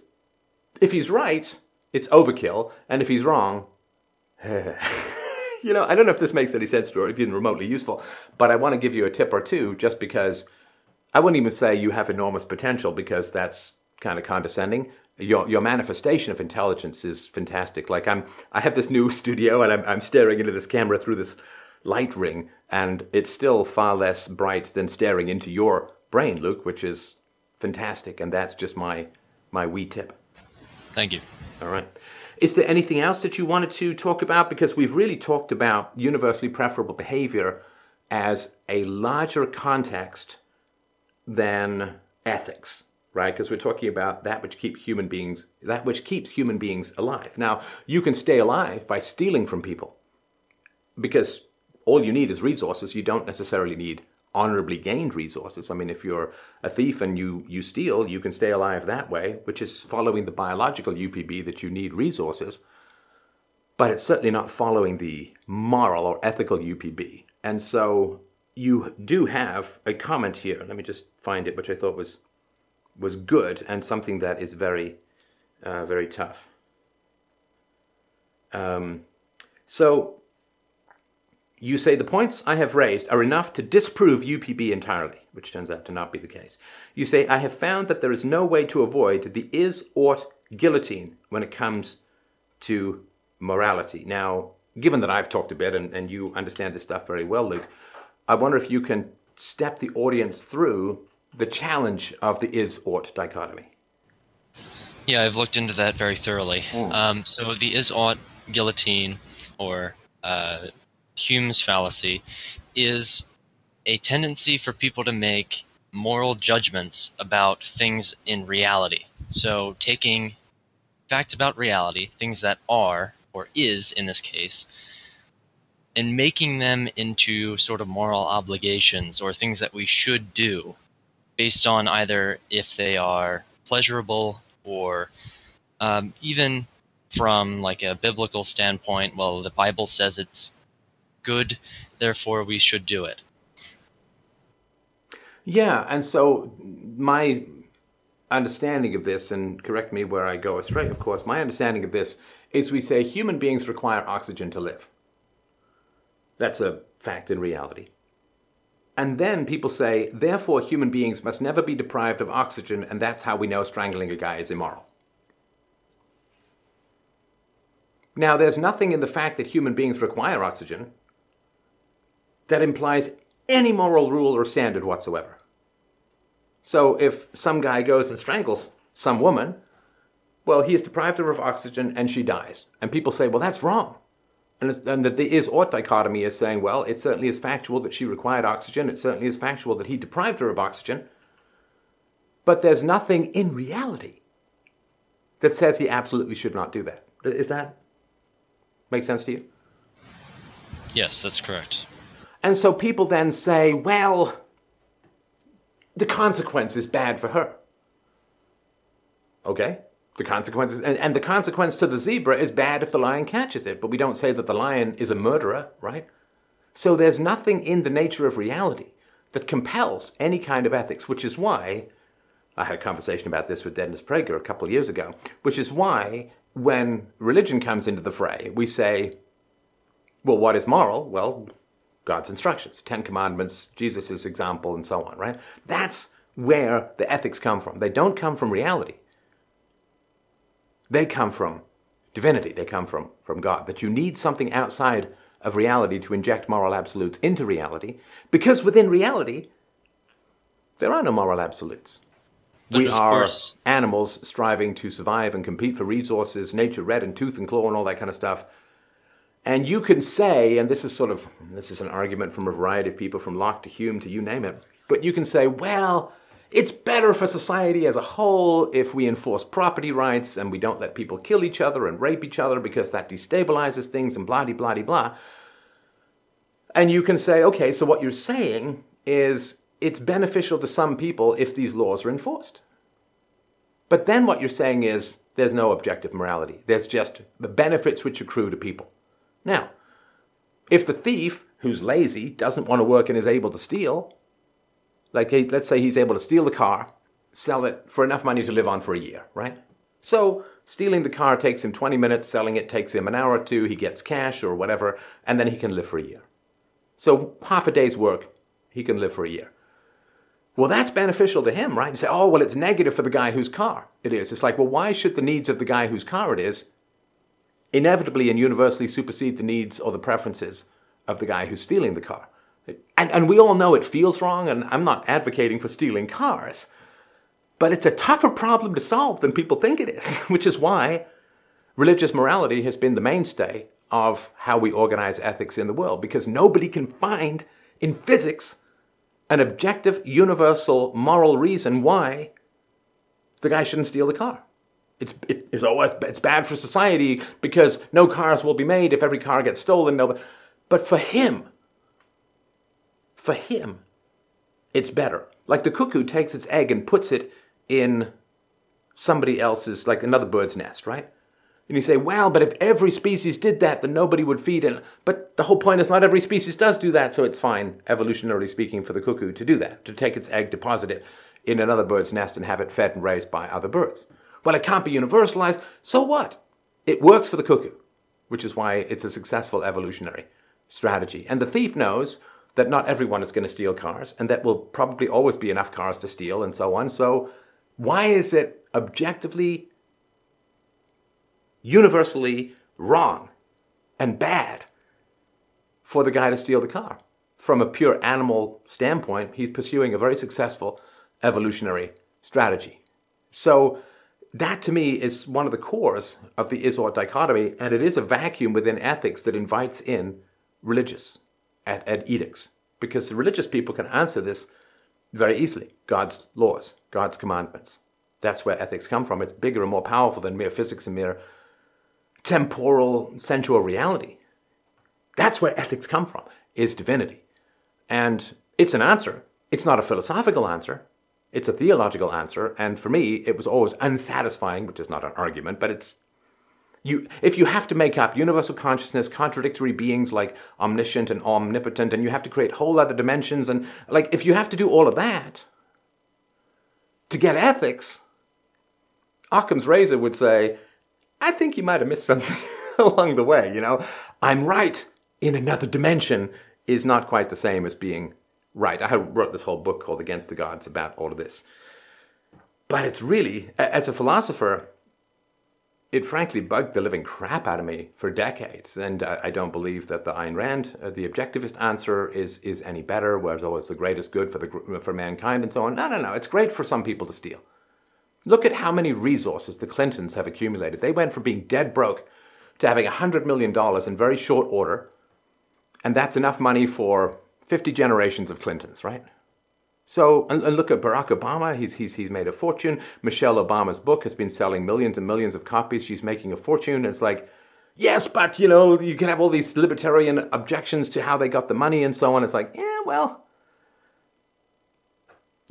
if he's right, it's overkill, and if he's wrong, you know, I don't know if this makes any sense to or even remotely useful, but I want to give you a tip or two just because I wouldn't even say you have enormous potential because that's kind of condescending. Your, your manifestation of intelligence is fantastic. Like I'm, I have this new studio and I'm, I'm staring into this camera through this light ring and it's still far less bright than staring into your brain, Luke, which is fantastic. And that's just my, my wee tip. Thank you. All right. Is there anything else that you wanted to talk about? Because we've really talked about universally preferable behavior as a larger context than ethics, right? Because we're talking about that which keeps human beings that which keeps human beings alive. Now, you can stay alive by stealing from people. Because all you need is resources. You don't necessarily need honorably gained resources. I mean, if you're a thief and you, you steal, you can stay alive that way, which is following the biological UPB that you need resources, but it's certainly not following the moral or ethical UPB. And so you do have a comment here. Let me just find it, which I thought was was good and something that is very, uh, very tough. Um, so you say the points I have raised are enough to disprove UPB entirely, which turns out to not be the case. You say, I have found that there is no way to avoid the is ought guillotine when it comes to morality. Now, given that I've talked a bit and, and you understand this stuff very well, Luke, I wonder if you can step the audience through the challenge of the is ought dichotomy. Yeah, I've looked into that very thoroughly. Mm. Um, so the is ought guillotine, or uh, Hume's fallacy is a tendency for people to make moral judgments about things in reality. So, taking facts about reality, things that are, or is in this case, and making them into sort of moral obligations or things that we should do based on either if they are pleasurable or um, even from like a biblical standpoint well the bible says it's good, therefore we should do it. Yeah, and so my understanding of this, and correct me where I go astray, of course, my understanding of this is we say human beings require oxygen to live. That's a fact in reality. And then people say, therefore, human beings must never be deprived of oxygen, and that's how we know strangling a guy is immoral. Now, there's nothing in the fact that human beings require oxygen that implies any moral rule or standard whatsoever. So if some guy goes and strangles some woman, well, he has deprived her of oxygen and she dies. And people say, well, that's wrong. And, and that the is ought dichotomy is saying, well, it certainly is factual that she required oxygen. It certainly is factual that he deprived her of oxygen. But there's nothing in reality that says he absolutely should not do that. Is that make sense to you? Yes, that's correct. And so people then say, well, the consequence is bad for her. Okay? The consequences, and, and the consequence to the zebra is bad if the lion catches it, but we don't say that the lion is a murderer, right? So there's nothing in the nature of reality that compels any kind of ethics, which is why I had a conversation about this with Dennis Prager a couple of years ago, which is why when religion comes into the fray, we say, well, what is moral? Well, God's instructions, Ten Commandments, Jesus' example, and so on, right? That's where the ethics come from. They don't come from reality. They come from divinity. They come from, from God. That you need something outside of reality to inject moral absolutes into reality, because within reality, there are no moral absolutes. We are animals striving to survive and compete for resources, nature red in tooth and claw, and all that kind of stuff. And you can say, and this is sort of this is an argument from a variety of people, from Locke to Hume to you name it, but you can say, well, it's better for society as a whole if we enforce property rights and we don't let people kill each other and rape each other because that destabilizes things and blah de blah de blah. And you can say, okay, so what you're saying is it's beneficial to some people if these laws are enforced. But then what you're saying is there's no objective morality. There's just the benefits which accrue to people. Now, if the thief who's lazy doesn't want to work and is able to steal, like he, let's say he's able to steal the car, sell it for enough money to live on for a year, right? So stealing the car takes him 20 minutes, selling it takes him an hour or two, he gets cash or whatever, and then he can live for a year. So half a day's work, he can live for a year. Well, that's beneficial to him, right? You say, oh, well, it's negative for the guy whose car it is. It's like, well, why should the needs of the guy whose car it is inevitably and universally supersede the needs or the preferences of the guy who's stealing the car? And, and we all know it feels wrong, and I'm not advocating for stealing cars. But it's a tougher problem to solve than people think it is, which is why religious morality has been the mainstay of how we organize ethics in the world, because nobody can find in physics an objective, universal moral reason why the guy shouldn't steal the car. It's, it, it's, oh, it's- it's bad for society because no cars will be made if every car gets stolen. No, but for him, for him, it's better. Like the cuckoo takes its egg and puts it in somebody else's, like another bird's nest, right? And you say, well, but if every species did that, then nobody would feed it. But the whole point is not every species does do that, so it's fine, evolutionarily speaking, for the cuckoo to do that, to take its egg, deposit it in another bird's nest, and have it fed and raised by other birds. Well, it can't be universalized, so what? It works for the cuckoo, which is why it's a successful evolutionary strategy. And the thief knows that not everyone is going to steal cars, and that will probably always be enough cars to steal, and so on. So, why is it objectively universally wrong and bad for the guy to steal the car. From a pure animal standpoint, he's pursuing a very successful evolutionary strategy. So, that to me is one of the cores of the is ought dichotomy, and it is a vacuum within ethics that invites in religious edicts. Because the religious people can answer this very easily God's laws, God's commandments. That's where ethics come from. It's bigger and more powerful than mere physics and mere temporal, sensual reality. That's where ethics come from, is divinity. And it's an answer. It's not a philosophical answer. It's a theological answer. And for me, it was always unsatisfying, which is not an argument, but it's you if you have to make up universal consciousness, contradictory beings like omniscient and omnipotent, and you have to create whole other dimensions, and like if you have to do all of that to get ethics, Occam's razor would say, I think you might have missed something along the way, you know. I'm right in another dimension is not quite the same as being right. I wrote this whole book called Against the Gods about all of this. But it's really, as a philosopher, it frankly bugged the living crap out of me for decades. And I, don't believe that the Ayn Rand, uh, the objectivist answer, is, is any better, whereas oh, it's the greatest good for, the, for mankind and so on. No, no, no. It's great for some people to steal. Look at how many resources the Clintons have accumulated. They went from being dead broke to having $100 million in very short order, and that's enough money for 50 generations of Clintons, right? So, and, look at Barack Obama. He's, he's, he's made a fortune. Michelle Obama's book has been selling millions and millions of copies. She's making a fortune. It's like, yes, but you know, you can have all these libertarian objections to how they got the money and so on. It's like, yeah, well,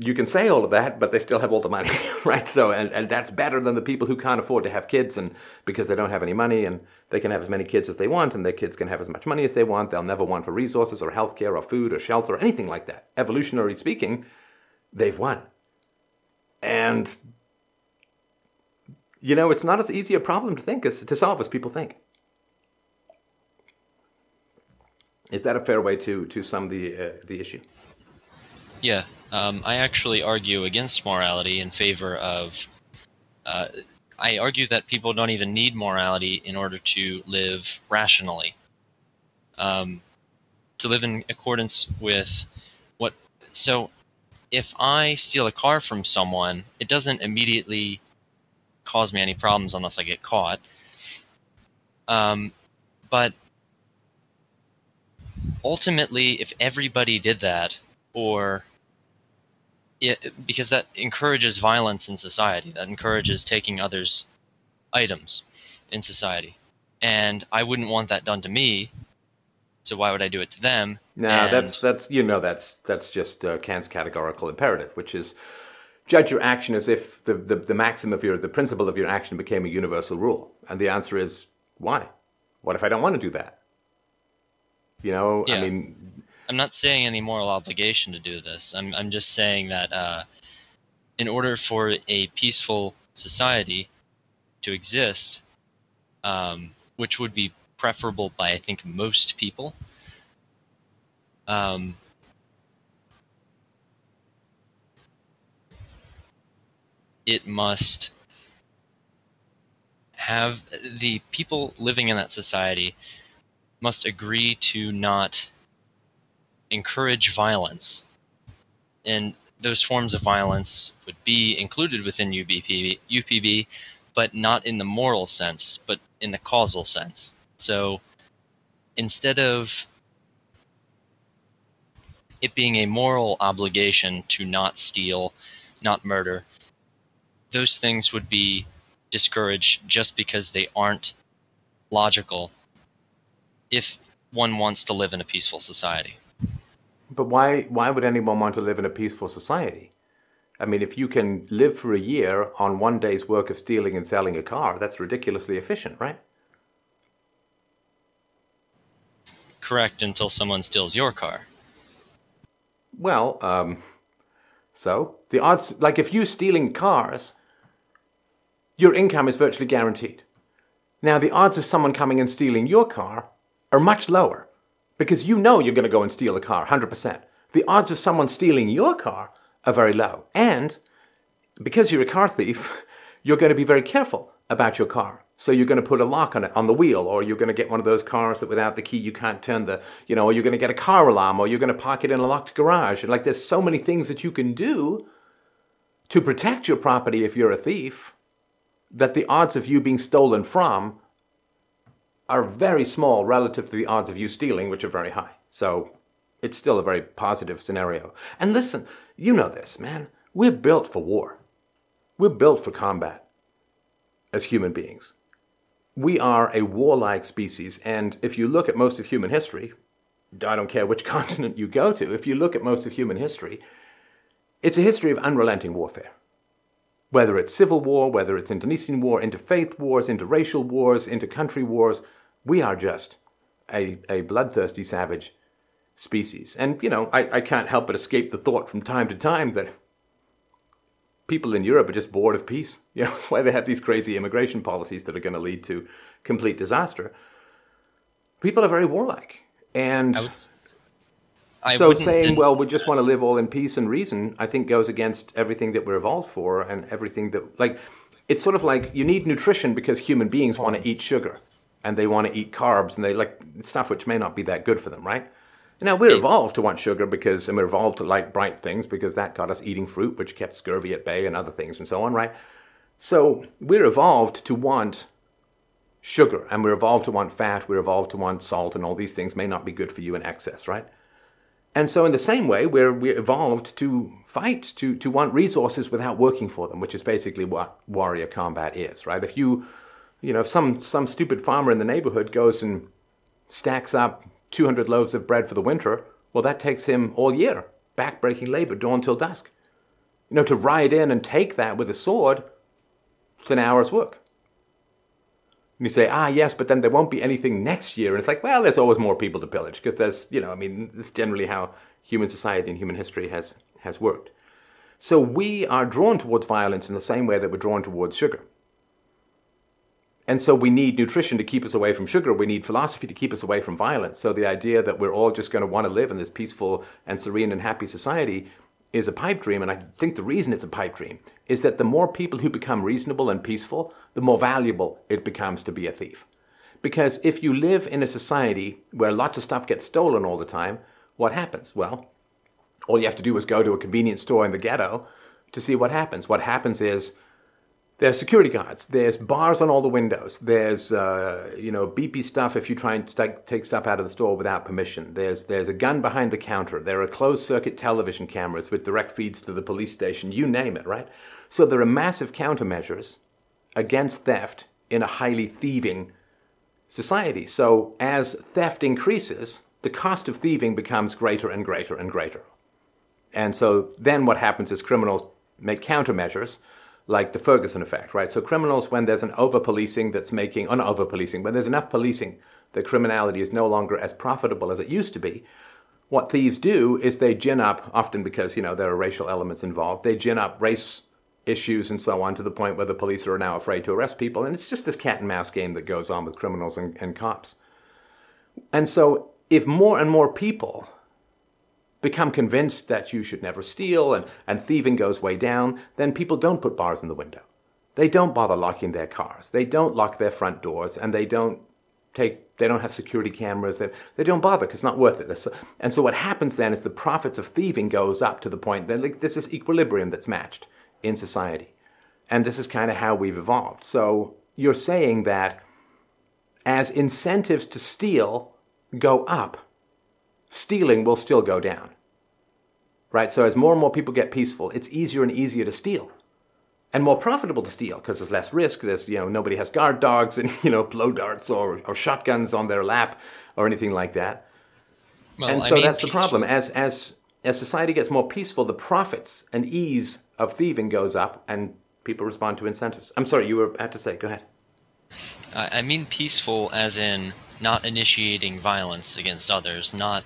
you can say all of that, but they still have all the money, right? So, and, and that's better than the people who can't afford to have kids and because they don't have any money and they can have as many kids as they want and their kids can have as much money as they want. They'll never want for resources or healthcare or food or shelter or anything like that. Evolutionarily speaking, they've won. And, you know, it's not as easy a problem to think as to solve as people think. Is that a fair way to, to sum the, uh, the issue? Yeah, um, I actually argue against morality in favor of. Uh, I argue that people don't even need morality in order to live rationally. Um, to live in accordance with what. So, if I steal a car from someone, it doesn't immediately cause me any problems unless I get caught. Um, but ultimately, if everybody did that, or it, because that encourages violence in society. That encourages taking others' items in society, and I wouldn't want that done to me. So why would I do it to them? No, and... that's that's you know that's that's just uh, Kant's categorical imperative, which is judge your action as if the, the, the maxim of your the principle of your action became a universal rule. And the answer is why? What if I don't want to do that? You know, yeah. I mean, I'm not saying any moral obligation to do this. I'm I'm just saying that uh, in order for a peaceful society to exist, um, which would be preferable by I think most people, um, it must have the people living in that society must agree to not encourage violence. And those forms of violence would be included within UBP, UPB, but not in the moral sense, but in the causal sense. So instead of it being a moral obligation to not steal, not murder, those things would be discouraged just because they aren't logical if one wants to live in a peaceful society. But why, why would anyone want to live in a peaceful society? I mean, if you can live for a year on one day's work of stealing and selling a car, that's ridiculously efficient, right? Correct, until someone steals your car. Well, um, so the odds, like if you're stealing cars, your income is virtually guaranteed. Now, the odds of someone coming and stealing your car are much lower because you know you're going to go and steal a car 100%. The odds of someone stealing your car are very low. And because you're a car thief, you're going to be very careful about your car. So you're going to put a lock on it on the wheel, or you're going to get one of those cars that without the key you can't turn the, you know, or you're going to get a car alarm, or you're going to park it in a locked garage. And like there's so many things that you can do to protect your property if you're a thief that the odds of you being stolen from are very small relative to the odds of you stealing, which are very high. So it's still a very positive scenario. And listen, you know this, man. We're built for war. We're built for combat as human beings. We are a warlike species, and if you look at most of human history, I don't care which continent you go to, if you look at most of human history, it's a history of unrelenting warfare. Whether it's civil war, whether it's internecine war, interfaith wars, interracial wars, intercountry wars, we are just a, a bloodthirsty savage species. And, you know, I, I can't help but escape the thought from time to time that people in Europe are just bored of peace. You know, that's why they have these crazy immigration policies that are going to lead to complete disaster. People are very warlike. And I would, I so saying, well, we just want to live all in peace and reason, I think goes against everything that we're evolved for and everything that, like, it's sort of like you need nutrition because human beings want to eat sugar and they want to eat carbs and they like stuff which may not be that good for them, right? Now we're evolved to want sugar because, and we're evolved to like bright things because that got us eating fruit, which kept scurvy at bay and other things and so on, right? So we're evolved to want sugar, and we're evolved to want fat, we're evolved to want salt, and all these things may not be good for you in excess, right? And so, in the same way, we're, we're evolved to fight, to, to want resources without working for them, which is basically what warrior combat is, right? If you, you know, if some, some stupid farmer in the neighborhood goes and stacks up 200 loaves of bread for the winter, well, that takes him all year, backbreaking labor, dawn till dusk. You know, to ride in and take that with a sword, it's an hour's work. And you say, ah, yes, but then there won't be anything next year. And it's like, well, there's always more people to pillage because there's, you know, I mean, is generally how human society and human history has, has worked. So we are drawn towards violence in the same way that we're drawn towards sugar. And so we need nutrition to keep us away from sugar. We need philosophy to keep us away from violence. So the idea that we're all just going to want to live in this peaceful and serene and happy society is a pipe dream, and I think the reason it's a pipe dream is that the more people who become reasonable and peaceful, the more valuable it becomes to be a thief. Because if you live in a society where lots of stuff gets stolen all the time, what happens? Well, all you have to do is go to a convenience store in the ghetto to see what happens. What happens is there's security guards. There's bars on all the windows. There's uh, you know beepy stuff if you try and st- take stuff out of the store without permission. There's there's a gun behind the counter. There are closed circuit television cameras with direct feeds to the police station. You name it, right? So there are massive countermeasures against theft in a highly thieving society. So as theft increases, the cost of thieving becomes greater and greater and greater. And so then what happens is criminals make countermeasures like the Ferguson effect, right? So criminals, when there's an over policing that's making, oh, over policing, when there's enough policing that criminality is no longer as profitable as it used to be, what thieves do is they gin up, often because, you know, there are racial elements involved, they gin up race issues and so on to the point where the police are now afraid to arrest people. And it's just this cat and mouse game that goes on with criminals and, and cops. And so if more and more people become convinced that you should never steal and, and thieving goes way down, then people don't put bars in the window. They don't bother locking their cars. They don't lock their front doors and they don't take they don't have security cameras. They, they don't bother because it's not worth it. And so what happens then is the profits of thieving goes up to the point that like, this is equilibrium that's matched in society. And this is kind of how we've evolved. So you're saying that as incentives to steal go up, stealing will still go down. Right? So as more and more people get peaceful, it's easier and easier to steal. And more profitable to steal because there's less risk. There's, you know, nobody has guard dogs and, you know, blow darts or, or shotguns on their lap or anything like that. Well, and so I mean, that's peaceful. the problem. As, as, as society gets more peaceful, the profits and ease of thieving goes up and people respond to incentives. I'm sorry, you were about to say, go ahead. I mean peaceful as in not initiating violence against others, not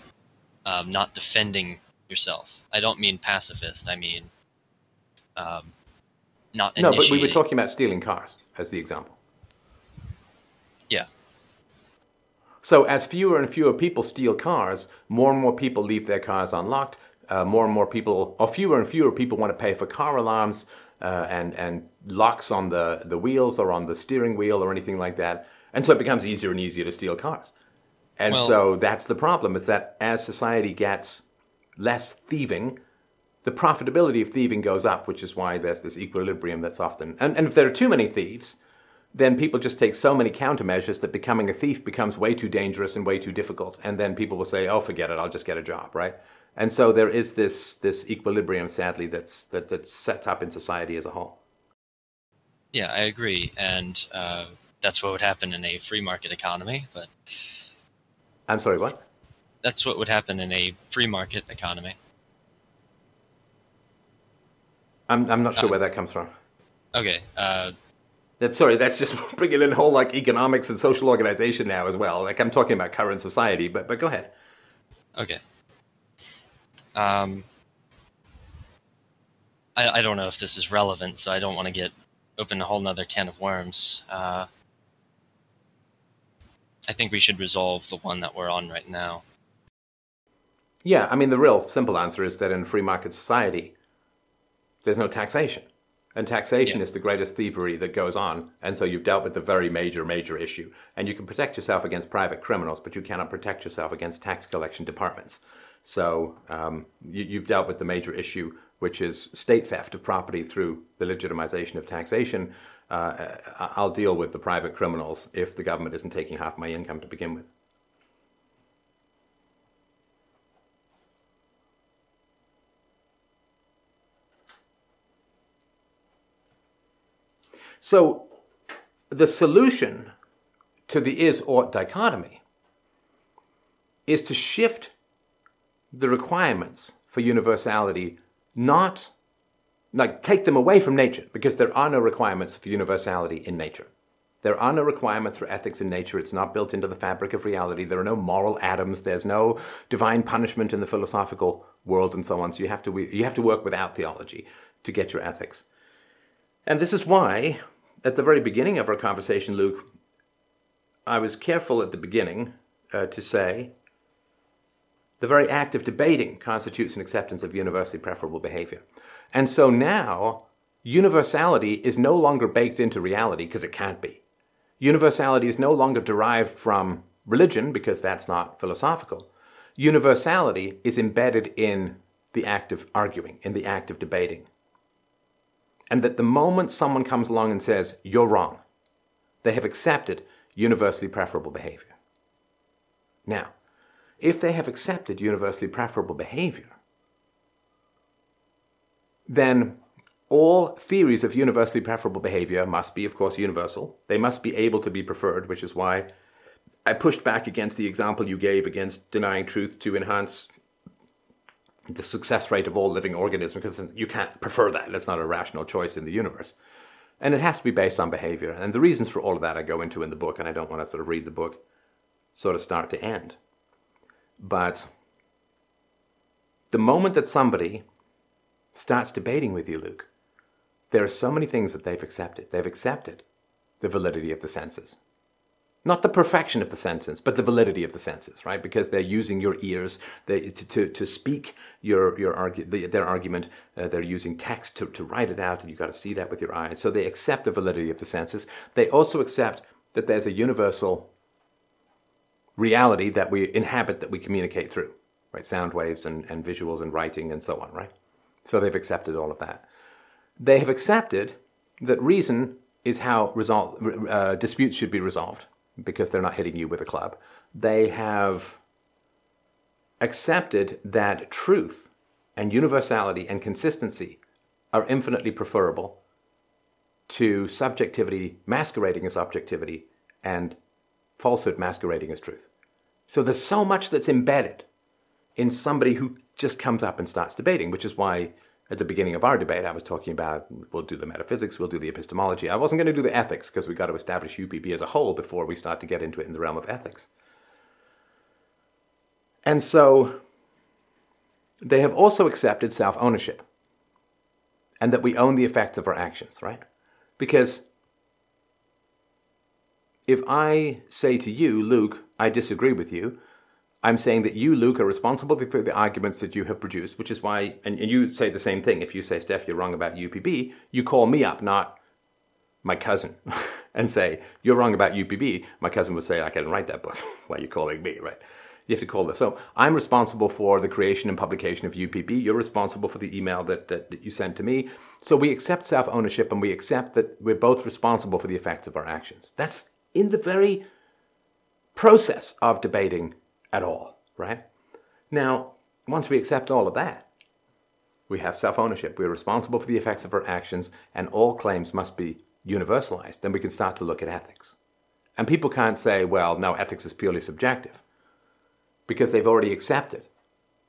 um, not defending yourself. I don't mean pacifist. I mean um, not. No, but we were talking about stealing cars as the example. Yeah. So as fewer and fewer people steal cars, more and more people leave their cars unlocked. Uh, more and more people, or fewer and fewer people, want to pay for car alarms uh, and and locks on the the wheels or on the steering wheel or anything like that. And so it becomes easier and easier to steal cars. And well, so that's the problem is that as society gets less thieving, the profitability of thieving goes up, which is why there's this equilibrium that's often. And, and if there are too many thieves, then people just take so many countermeasures that becoming a thief becomes way too dangerous and way too difficult. And then people will say, oh, forget it, I'll just get a job, right? And so there is this, this equilibrium, sadly, that's, that, that's set up in society as a whole. Yeah, I agree. And uh, that's what would happen in a free market economy. But I'm sorry, what? That's what would happen in a free market economy. I'm I'm not sure um, where that comes from. Okay. Uh, that, sorry, that's just bringing in whole like economics and social organization now as well. Like I'm talking about current society, but but go ahead. Okay. Um, I I don't know if this is relevant, so I don't want to get open a whole nother can of worms. Uh, I think we should resolve the one that we're on right now. Yeah, I mean, the real simple answer is that in a free market society, there's no taxation. And taxation yeah. is the greatest thievery that goes on. And so you've dealt with the very major, major issue. And you can protect yourself against private criminals, but you cannot protect yourself against tax collection departments. So um, you, have dealt with the major issue, which is state theft of property through the legitimization of taxation. Uh, I'll deal with the private criminals if the government isn't taking half my income to begin with. So the solution to the is ought dichotomy is to shift the requirements for universality not like take them away from nature because there are no requirements for universality in nature. There are no requirements for ethics in nature. It's not built into the fabric of reality. There are no moral atoms. There's no divine punishment in the philosophical world and so on. So you have to, you have to work without theology to get your ethics. And this is why at the very beginning of our conversation, Luke, I was careful at the beginning uh, to say the very act of debating constitutes an acceptance of universally preferable behavior. And so now, universality is no longer baked into reality because it can't be. Universality is no longer derived from religion because that's not philosophical. Universality is embedded in the act of arguing, in the act of debating and that the moment someone comes along and says, you're wrong, they have accepted universally preferable behavior. Now, if they have accepted universally preferable behavior, then all theories of universally preferable behavior must be, of course, universal. They must be able to be preferred, which is why I pushed back against the example you gave against denying truth to enhance the success rate of all living organisms because you can't prefer that. That's not a rational choice in the universe. And it has to be based on behavior. And the reasons for all of that I go into in the book, and I don't want to sort of read the book sort of start to end. But the moment that somebody starts debating with you, Luke, there are so many things that they've accepted. They've accepted the validity of the senses. Not the perfection of the senses, but the validity of the senses, right? Because they're using your ears they, to, to, to speak your, your argu- the, their argument. Uh, they're using text to, to write it out, and you've got to see that with your eyes. So they accept the validity of the senses. They also accept that there's a universal reality that we inhabit, that we communicate through, right? Sound waves and, and visuals and writing and so on, right? So they've accepted all of that. They have accepted that reason is how result, uh, disputes should be resolved because they're not hitting you with a club. They have accepted that truth and universality and consistency are infinitely preferable to subjectivity masquerading as objectivity and falsehood masquerading as truth. So there's so much that's embedded in somebody who just comes up and starts debating, which is why at the beginning of our debate, I was talking about we'll do the metaphysics, we'll do the epistemology. I wasn't going to do the ethics because we've got to establish UPB as a whole before we start to get into it in the realm of ethics. And so they have also accepted self ownership and that we own the effects of our actions, right? Because if I say to you, Luke, I disagree with you, I'm saying that you, Luke, are responsible for the arguments that you have produced, which is why, and, and you say the same thing. If you say, Steph, you're wrong about UPB, you call me up, not my cousin, and say, you're wrong about UPB. My cousin would say, I can write that book. why are you calling me, right? You have to call them. So I'm responsible for the creation and publication of UPB. You're responsible for the email that, that, that you sent to me. So we accept self ownership and we accept that we're both responsible for the effects of our actions. That's in the very process of debating at all, right? Now, once we accept all of that, we have self ownership. We're responsible for the effects of our actions, and all claims must be universalized. Then we can start to look at ethics. And people can't say, well, no, ethics is purely subjective, because they've already accepted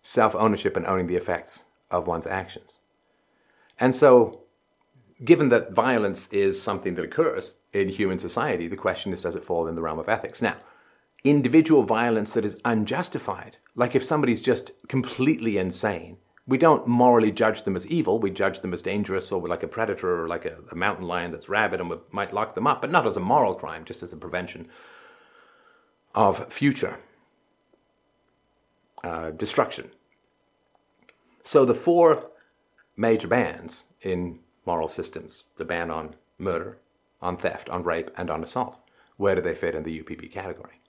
self ownership and owning the effects of one's actions. And so, given that violence is something that occurs in human society, the question is does it fall in the realm of ethics? Now, individual violence that is unjustified. Like if somebody's just completely insane, we don't morally judge them as evil. We judge them as dangerous or like a predator or like a, a mountain lion that's rabid and we might lock them up, but not as a moral crime, just as a prevention of future uh, destruction. So the four major bans in moral systems the ban on murder, on theft, on rape, and on assault where do they fit in the UPB category?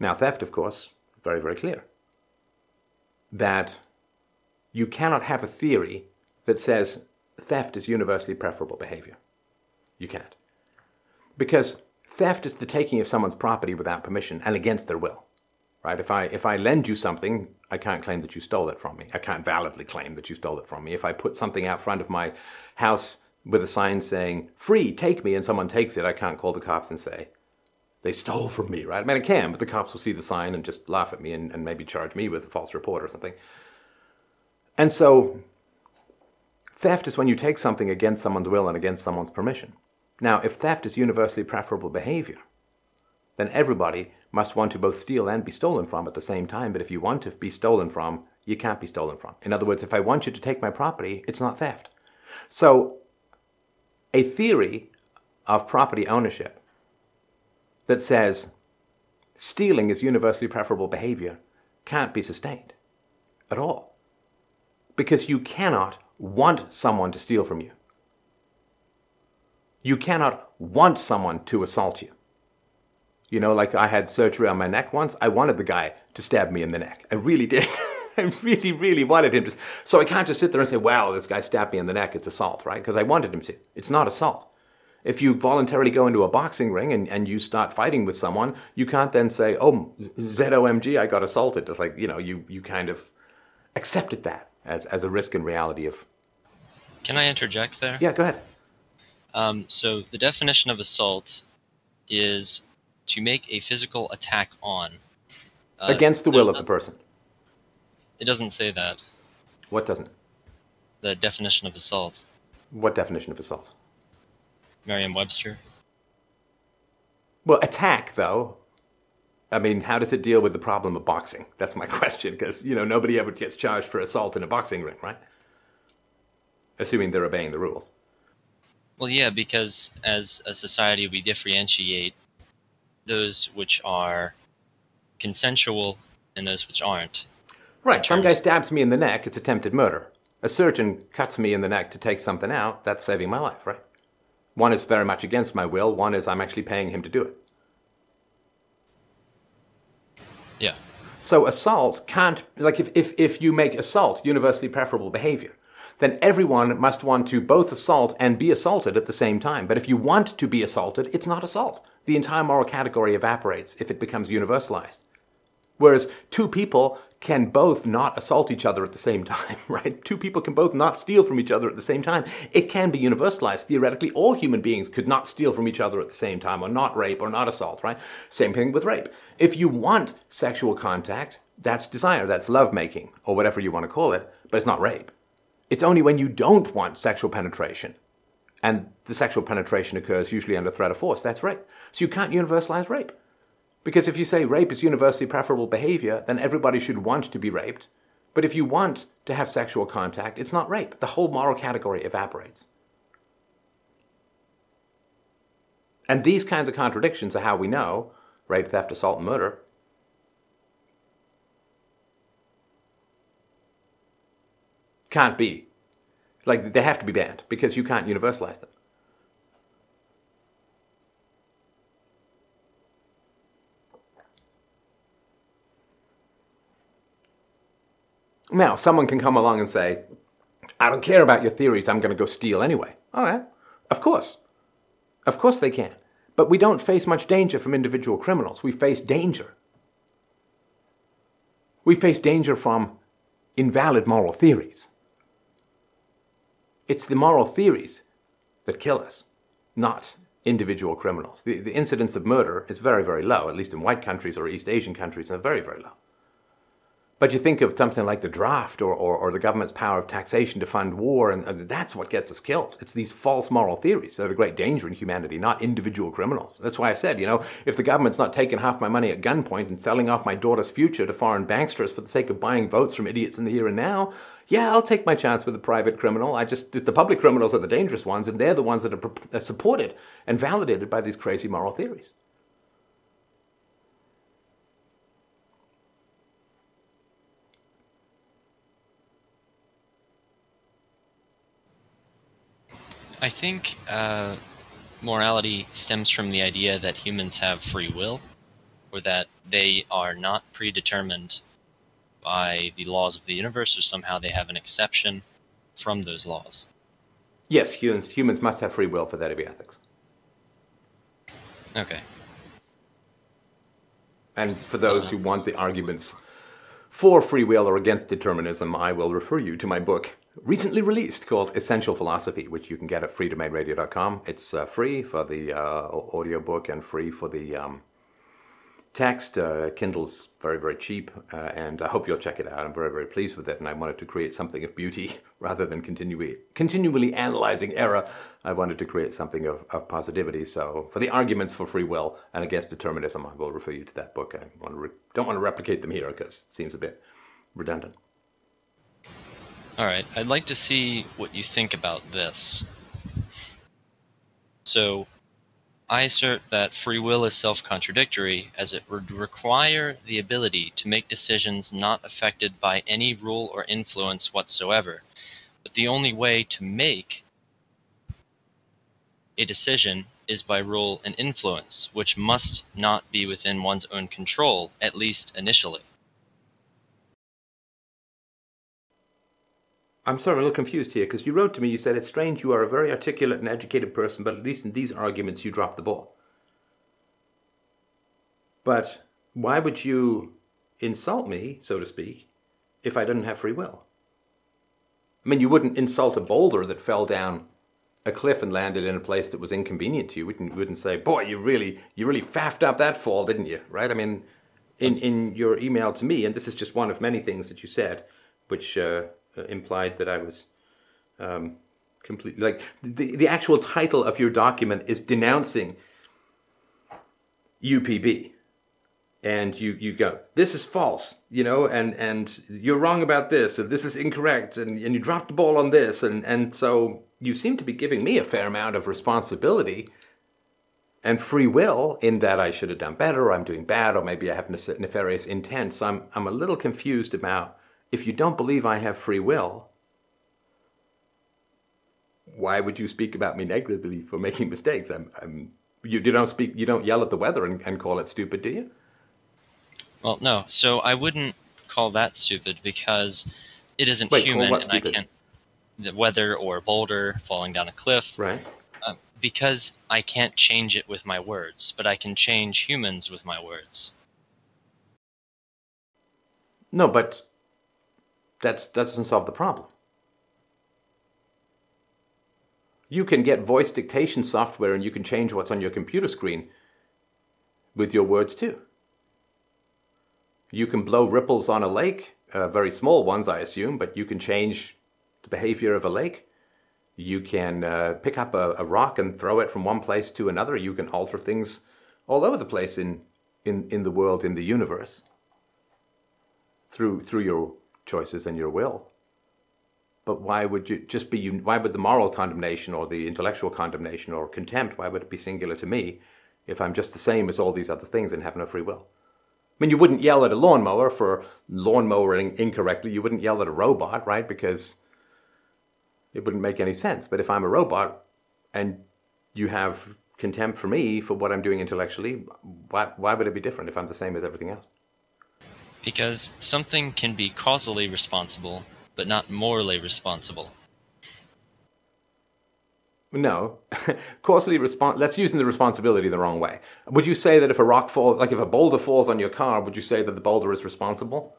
Now, theft, of course, very, very clear. that you cannot have a theory that says theft is universally preferable behavior. You can't. Because theft is the taking of someone's property without permission and against their will. Right? If I if I lend you something, I can't claim that you stole it from me. I can't validly claim that you stole it from me. If I put something out front of my house with a sign saying "free, take me," and someone takes it, I can't call the cops and say they stole from me. Right? I mean, I can, but the cops will see the sign and just laugh at me and, and maybe charge me with a false report or something. And so, theft is when you take something against someone's will and against someone's permission. Now, if theft is universally preferable behavior, then everybody must want to both steal and be stolen from at the same time. But if you want to be stolen from, you can't be stolen from. In other words, if I want you to take my property, it's not theft. So, a theory of property ownership that says stealing is universally preferable behavior can't be sustained at all. Because you cannot want someone to steal from you. You cannot want someone to assault you. You know, like I had surgery on my neck once. I wanted the guy to stab me in the neck. I really did. I really, really wanted him to. So I can't just sit there and say, wow, this guy stabbed me in the neck. It's assault, right? Because I wanted him to. It's not assault. If you voluntarily go into a boxing ring and, and you start fighting with someone, you can't then say, oh, ZOMG, I got assaulted. It's like, you know, you, you kind of accepted that as, as a risk and reality of. Can I interject there? Yeah, go ahead. Um, so the definition of assault is to make a physical attack on. Uh, Against the will of the person. It doesn't say that. What doesn't? The definition of assault. What definition of assault? Merriam-Webster. Well, attack though. I mean, how does it deal with the problem of boxing? That's my question, because you know nobody ever gets charged for assault in a boxing ring, right? Assuming they're obeying the rules. Well, yeah, because as a society, we differentiate those which are consensual and those which aren't. Right. Some guy stabs me in the neck, it's attempted murder. A surgeon cuts me in the neck to take something out, that's saving my life, right? One is very much against my will, one is I'm actually paying him to do it. Yeah. So assault can't, like if, if, if you make assault universally preferable behavior, then everyone must want to both assault and be assaulted at the same time. But if you want to be assaulted, it's not assault. The entire moral category evaporates if it becomes universalized. Whereas two people can both not assault each other at the same time, right? Two people can both not steal from each other at the same time. It can be universalized. Theoretically, all human beings could not steal from each other at the same time, or not rape, or not assault, right? Same thing with rape. If you want sexual contact, that's desire, that's lovemaking, or whatever you want to call it, but it's not rape. It's only when you don't want sexual penetration, and the sexual penetration occurs usually under threat of force, that's rape. So you can't universalize rape. Because if you say rape is universally preferable behavior, then everybody should want to be raped. But if you want to have sexual contact, it's not rape. The whole moral category evaporates. And these kinds of contradictions are how we know rape, theft, assault, and murder can't be. Like, they have to be banned because you can't universalize them. Now, someone can come along and say, I don't care about your theories, I'm going to go steal anyway. All right. Of course. Of course they can. But we don't face much danger from individual criminals. We face danger. We face danger from invalid moral theories. It's the moral theories that kill us, not individual criminals. The, the incidence of murder is very, very low, at least in white countries or East Asian countries, are very, very low. But you think of something like the draft or, or, or the government's power of taxation to fund war, and, and, that's what gets us killed. It's these false moral theories that are a great danger in humanity, not individual criminals. That's why I said, you know, if the government's not taking half my money at gunpoint and selling off my daughter's future to foreign banksters for the sake of buying votes from idiots in the here and now, yeah, I'll take my chance with a private criminal. I just, the public criminals are the dangerous ones, and they're the ones that are supported and validated by these crazy moral theories. I think uh, morality stems from the idea that humans have free will, or that they are not predetermined by the laws of the universe, or somehow they have an exception from those laws? Yes, humans, humans must have free will for there to be ethics. Okay. And for those who want the arguments for free will or against determinism, I will refer you to my book, recently released, called Essential Philosophy, which you can get at freedomainradio.com. It's uh, free for the uh, audiobook and free for the um, text. Uh, Kindle's very, very cheap, uh, and I hope you'll check it out. I'm very, very pleased with it, and I wanted to create something of beauty rather than continually, continually analyzing error. I wanted to create something of, of positivity. So, for the arguments for free will and against determinism, I will refer you to that book. I want to re- don't want to replicate them here because it seems a bit redundant. All right, I'd like to see what you think about this. So, I assert that free will is self contradictory, as it would require the ability to make decisions not affected by any rule or influence whatsoever. But the only way to make a decision is by rule and influence, which must not be within one's own control, at least initially. I'm sorry, I'm a little confused here because you wrote to me, you said, it's strange you are a very articulate and educated person, but at least in these arguments you drop the ball. But why would you insult me, so to speak, if I didn't have free will? I mean, you wouldn't insult a boulder that fell down a cliff and landed in a place that was inconvenient to you. You wouldn't, wouldn't say, boy, you really, you really faffed up that fall, didn't you? Right? I mean, in, in your email to me, and this is just one of many things that you said, which... Uh, implied that I was um, completely like the the actual title of your document is denouncing UPB, and you you go this is false, you know, and and you're wrong about this, and this is incorrect, and and you dropped the ball on this, and and so you seem to be giving me a fair amount of responsibility and free will in that I should have done better, or I'm doing bad, or maybe I have nefarious intent. So I'm I'm a little confused about if you don't believe I have free will, why would you speak about me negatively for making mistakes? I'm, I'm, you, you don't speak, you don't yell at the weather and, and call it stupid, do you? Well, no. So I wouldn't call that stupid because it isn't Wait, human, and stupid? I can't. The weather or boulder falling down a cliff, right? Um, because I can't change it with my words, but I can change humans with my words. No, but that's, that doesn't solve the problem. You can get voice dictation software and you can change what's on your computer screen with your words too. You can blow ripples on a lake, uh, very small ones, I assume, but you can change the behavior of a lake. You can uh, pick up a, a, rock and throw it from one place to another. You can alter things all over the place in, in, in the world, in the universe, through, through your choices and your will. But why would you just be? Why would the moral condemnation or the intellectual condemnation or contempt? Why would it be singular to me if I'm just the same as all these other things and have no free will? I mean, you wouldn't yell at a lawnmower for lawnmowering incorrectly. You wouldn't yell at a robot, right? Because it wouldn't make any sense. But if I'm a robot and you have contempt for me for what I'm doing intellectually, why, why would it be different if I'm the same as everything else? Because something can be causally responsible, but not morally responsible. No, causally respond. Let's use the responsibility the wrong way. Would you say that if a rock falls, like if a boulder falls on your car, would you say that the boulder is responsible?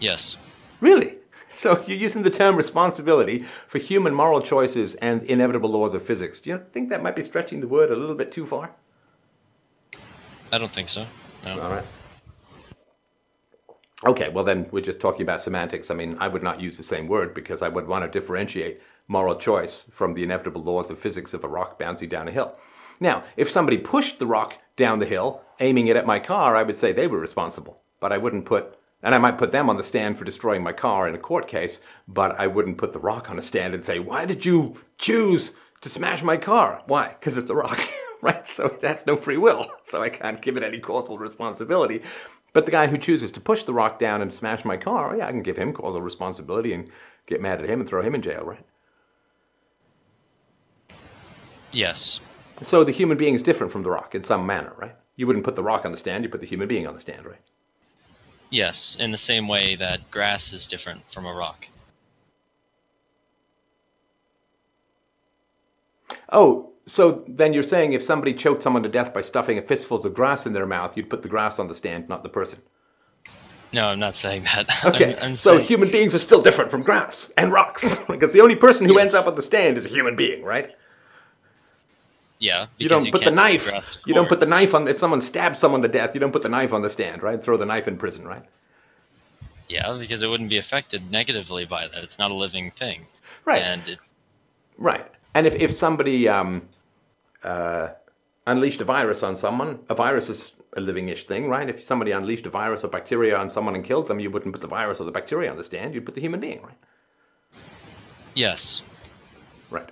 Yes. Really? So you're using the term responsibility for human moral choices and inevitable laws of physics. Do you think that might be stretching the word a little bit too far? I don't think so. No. All right. Okay, well then we're just talking about semantics. I mean, I would not use the same word because I would want to differentiate moral choice from the inevitable laws of physics of a rock bouncing down a hill. Now, if somebody pushed the rock down the hill, aiming it at my car, I would say they were responsible. But I wouldn't put, and I might put them on the stand for destroying my car in a court case, but I wouldn't put the rock on a stand and say, why did you choose to smash my car? Why? Because it's a rock. right? So it has no free will. So I can't give it any causal responsibility. But the guy who chooses to push the rock down and smash my car, yeah, I can give him causal responsibility and get mad at him and throw him in jail, right? Yes. So the human being is different from the rock in some manner, right? You wouldn't put the rock on the stand, you put the human being on the stand, right? Yes, in the same way that grass is different from a rock. Oh, so then you're saying if somebody choked someone to death by stuffing a fistful of grass in their mouth, you'd put the grass on the stand, not the person. No, I'm not saying that. Okay, I'm, I'm so saying- human beings are still different from grass and rocks. because the only person who ends up on the stand is a human being, right? yeah, You don't put the knife. to You don't put the knife on. If someone stabs someone to death, you don't put the knife on the stand, right? Throw the knife in prison, right? Yeah, because it wouldn't be affected negatively by that. It's not a living thing. Right. And it, Right. And if, if somebody um, uh, unleashed a virus on someone, a virus is a living-ish thing, right? If somebody unleashed a virus or bacteria on someone and killed them, you wouldn't put the virus or the bacteria on the stand. You'd put the human being, right? yes, Right.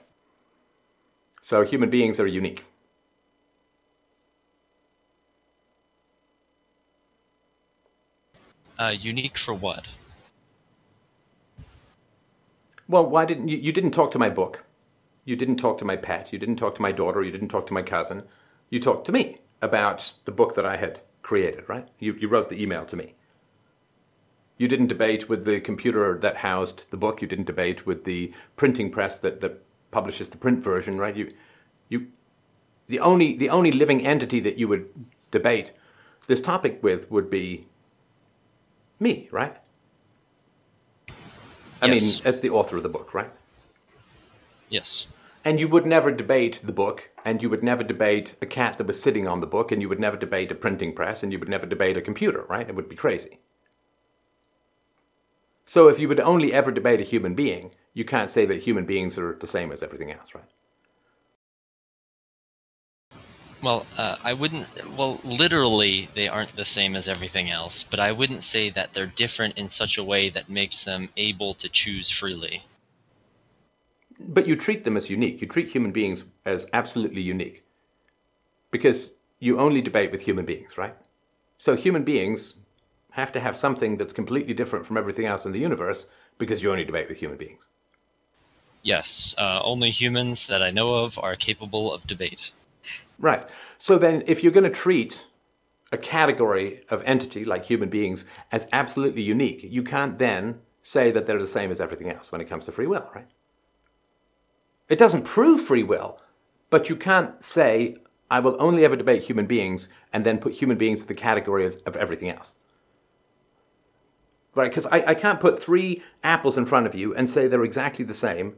So human beings are unique. uh, unique for what? Well, why didn't you? You didn't talk to my book. You didn't talk to my pet. You didn't talk to my daughter. You didn't talk to my cousin. You talked to me about the book that I had created, right? You, you wrote the email to me. You didn't debate with the computer that housed the book. You didn't debate with the printing press that, that publishes the print version, right? You, you, the only the only living entity that you would debate this topic with would be me, right? I Yes. mean, as the author of the book, right? Yes. And you would never debate the book, and you would never debate a cat that was sitting on the book, and you would never debate a printing press, and you would never debate a computer, right? It would be crazy. So if you would only ever debate a human being, you can't say that human beings are the same as everything else, right? Well, uh, I wouldn't. Well, literally, they aren't the same as everything else, but I wouldn't say that they're different in such a way that makes them able to choose freely. But you treat them as unique. You treat human beings as absolutely unique. Because you only debate with human beings, right? So human beings have to have something that's completely different from everything else in the universe because you only debate with human beings. Yes, uh, only humans that I know of are capable of debate. Right. So then, if you're going to treat a category of entity like human beings as absolutely unique, you can't then say that they're the same as everything else when it comes to free will, right? It doesn't prove free will, but you can't say, I will only ever debate human beings and then put human beings in the category of, of everything else. Right? Because I, I can't put three apples in front of you and say they're exactly the same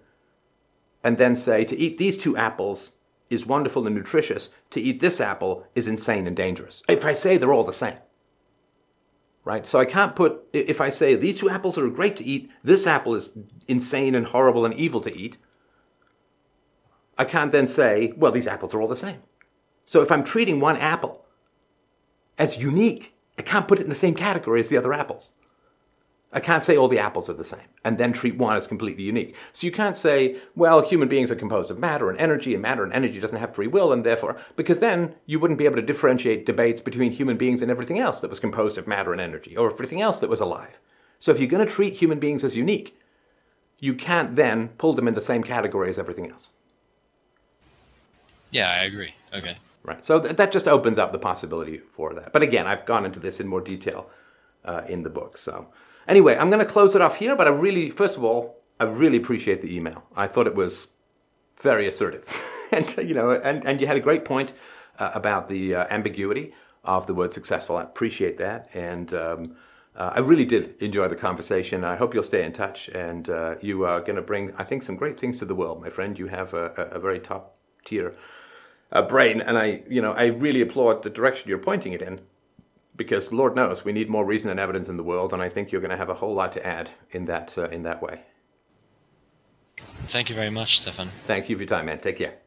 and then say to eat these two apples is wonderful and nutritious, to eat this apple is insane and dangerous. If I say they're all the same. Right? So I can't put, if I say these two apples are great to eat, this apple is insane and horrible and evil to eat, I can't then say, well, these apples are all the same. So if I'm treating one apple as unique, I can't put it in the same category as the other apples. I can't say all the apples are the same and then treat one as completely unique. So you can't say, well, human beings are composed of matter and energy, and matter and energy doesn't have free will, and therefore, because then you wouldn't be able to differentiate debates between human beings and everything else that was composed of matter and energy, or everything else that was alive. So if you're going to treat human beings as unique, you can't then pull them in the same category as everything else. Yeah, I agree. Okay. Right. So th- that just opens up the possibility for that. But again, I've gone into this in more detail uh, in the book. So anyway, I'm going to close it off here. But I really, first of all, I really appreciate the email. I thought it was very assertive, and you know, and, and you had a great point uh, about the uh, ambiguity of the word successful. I appreciate that, and um, uh, I really did enjoy the conversation. I hope you'll stay in touch, and uh, you are going to bring, I think, some great things to the world, my friend. You have a, a, a very top tier uh, brain, and I, you know, I really applaud the direction you're pointing it in, because Lord knows we need more reason and evidence in the world, and I think you're going to have a whole lot to add in that uh, in that way. Thank you very much, Stefan. Thank you for your time, man. Take care.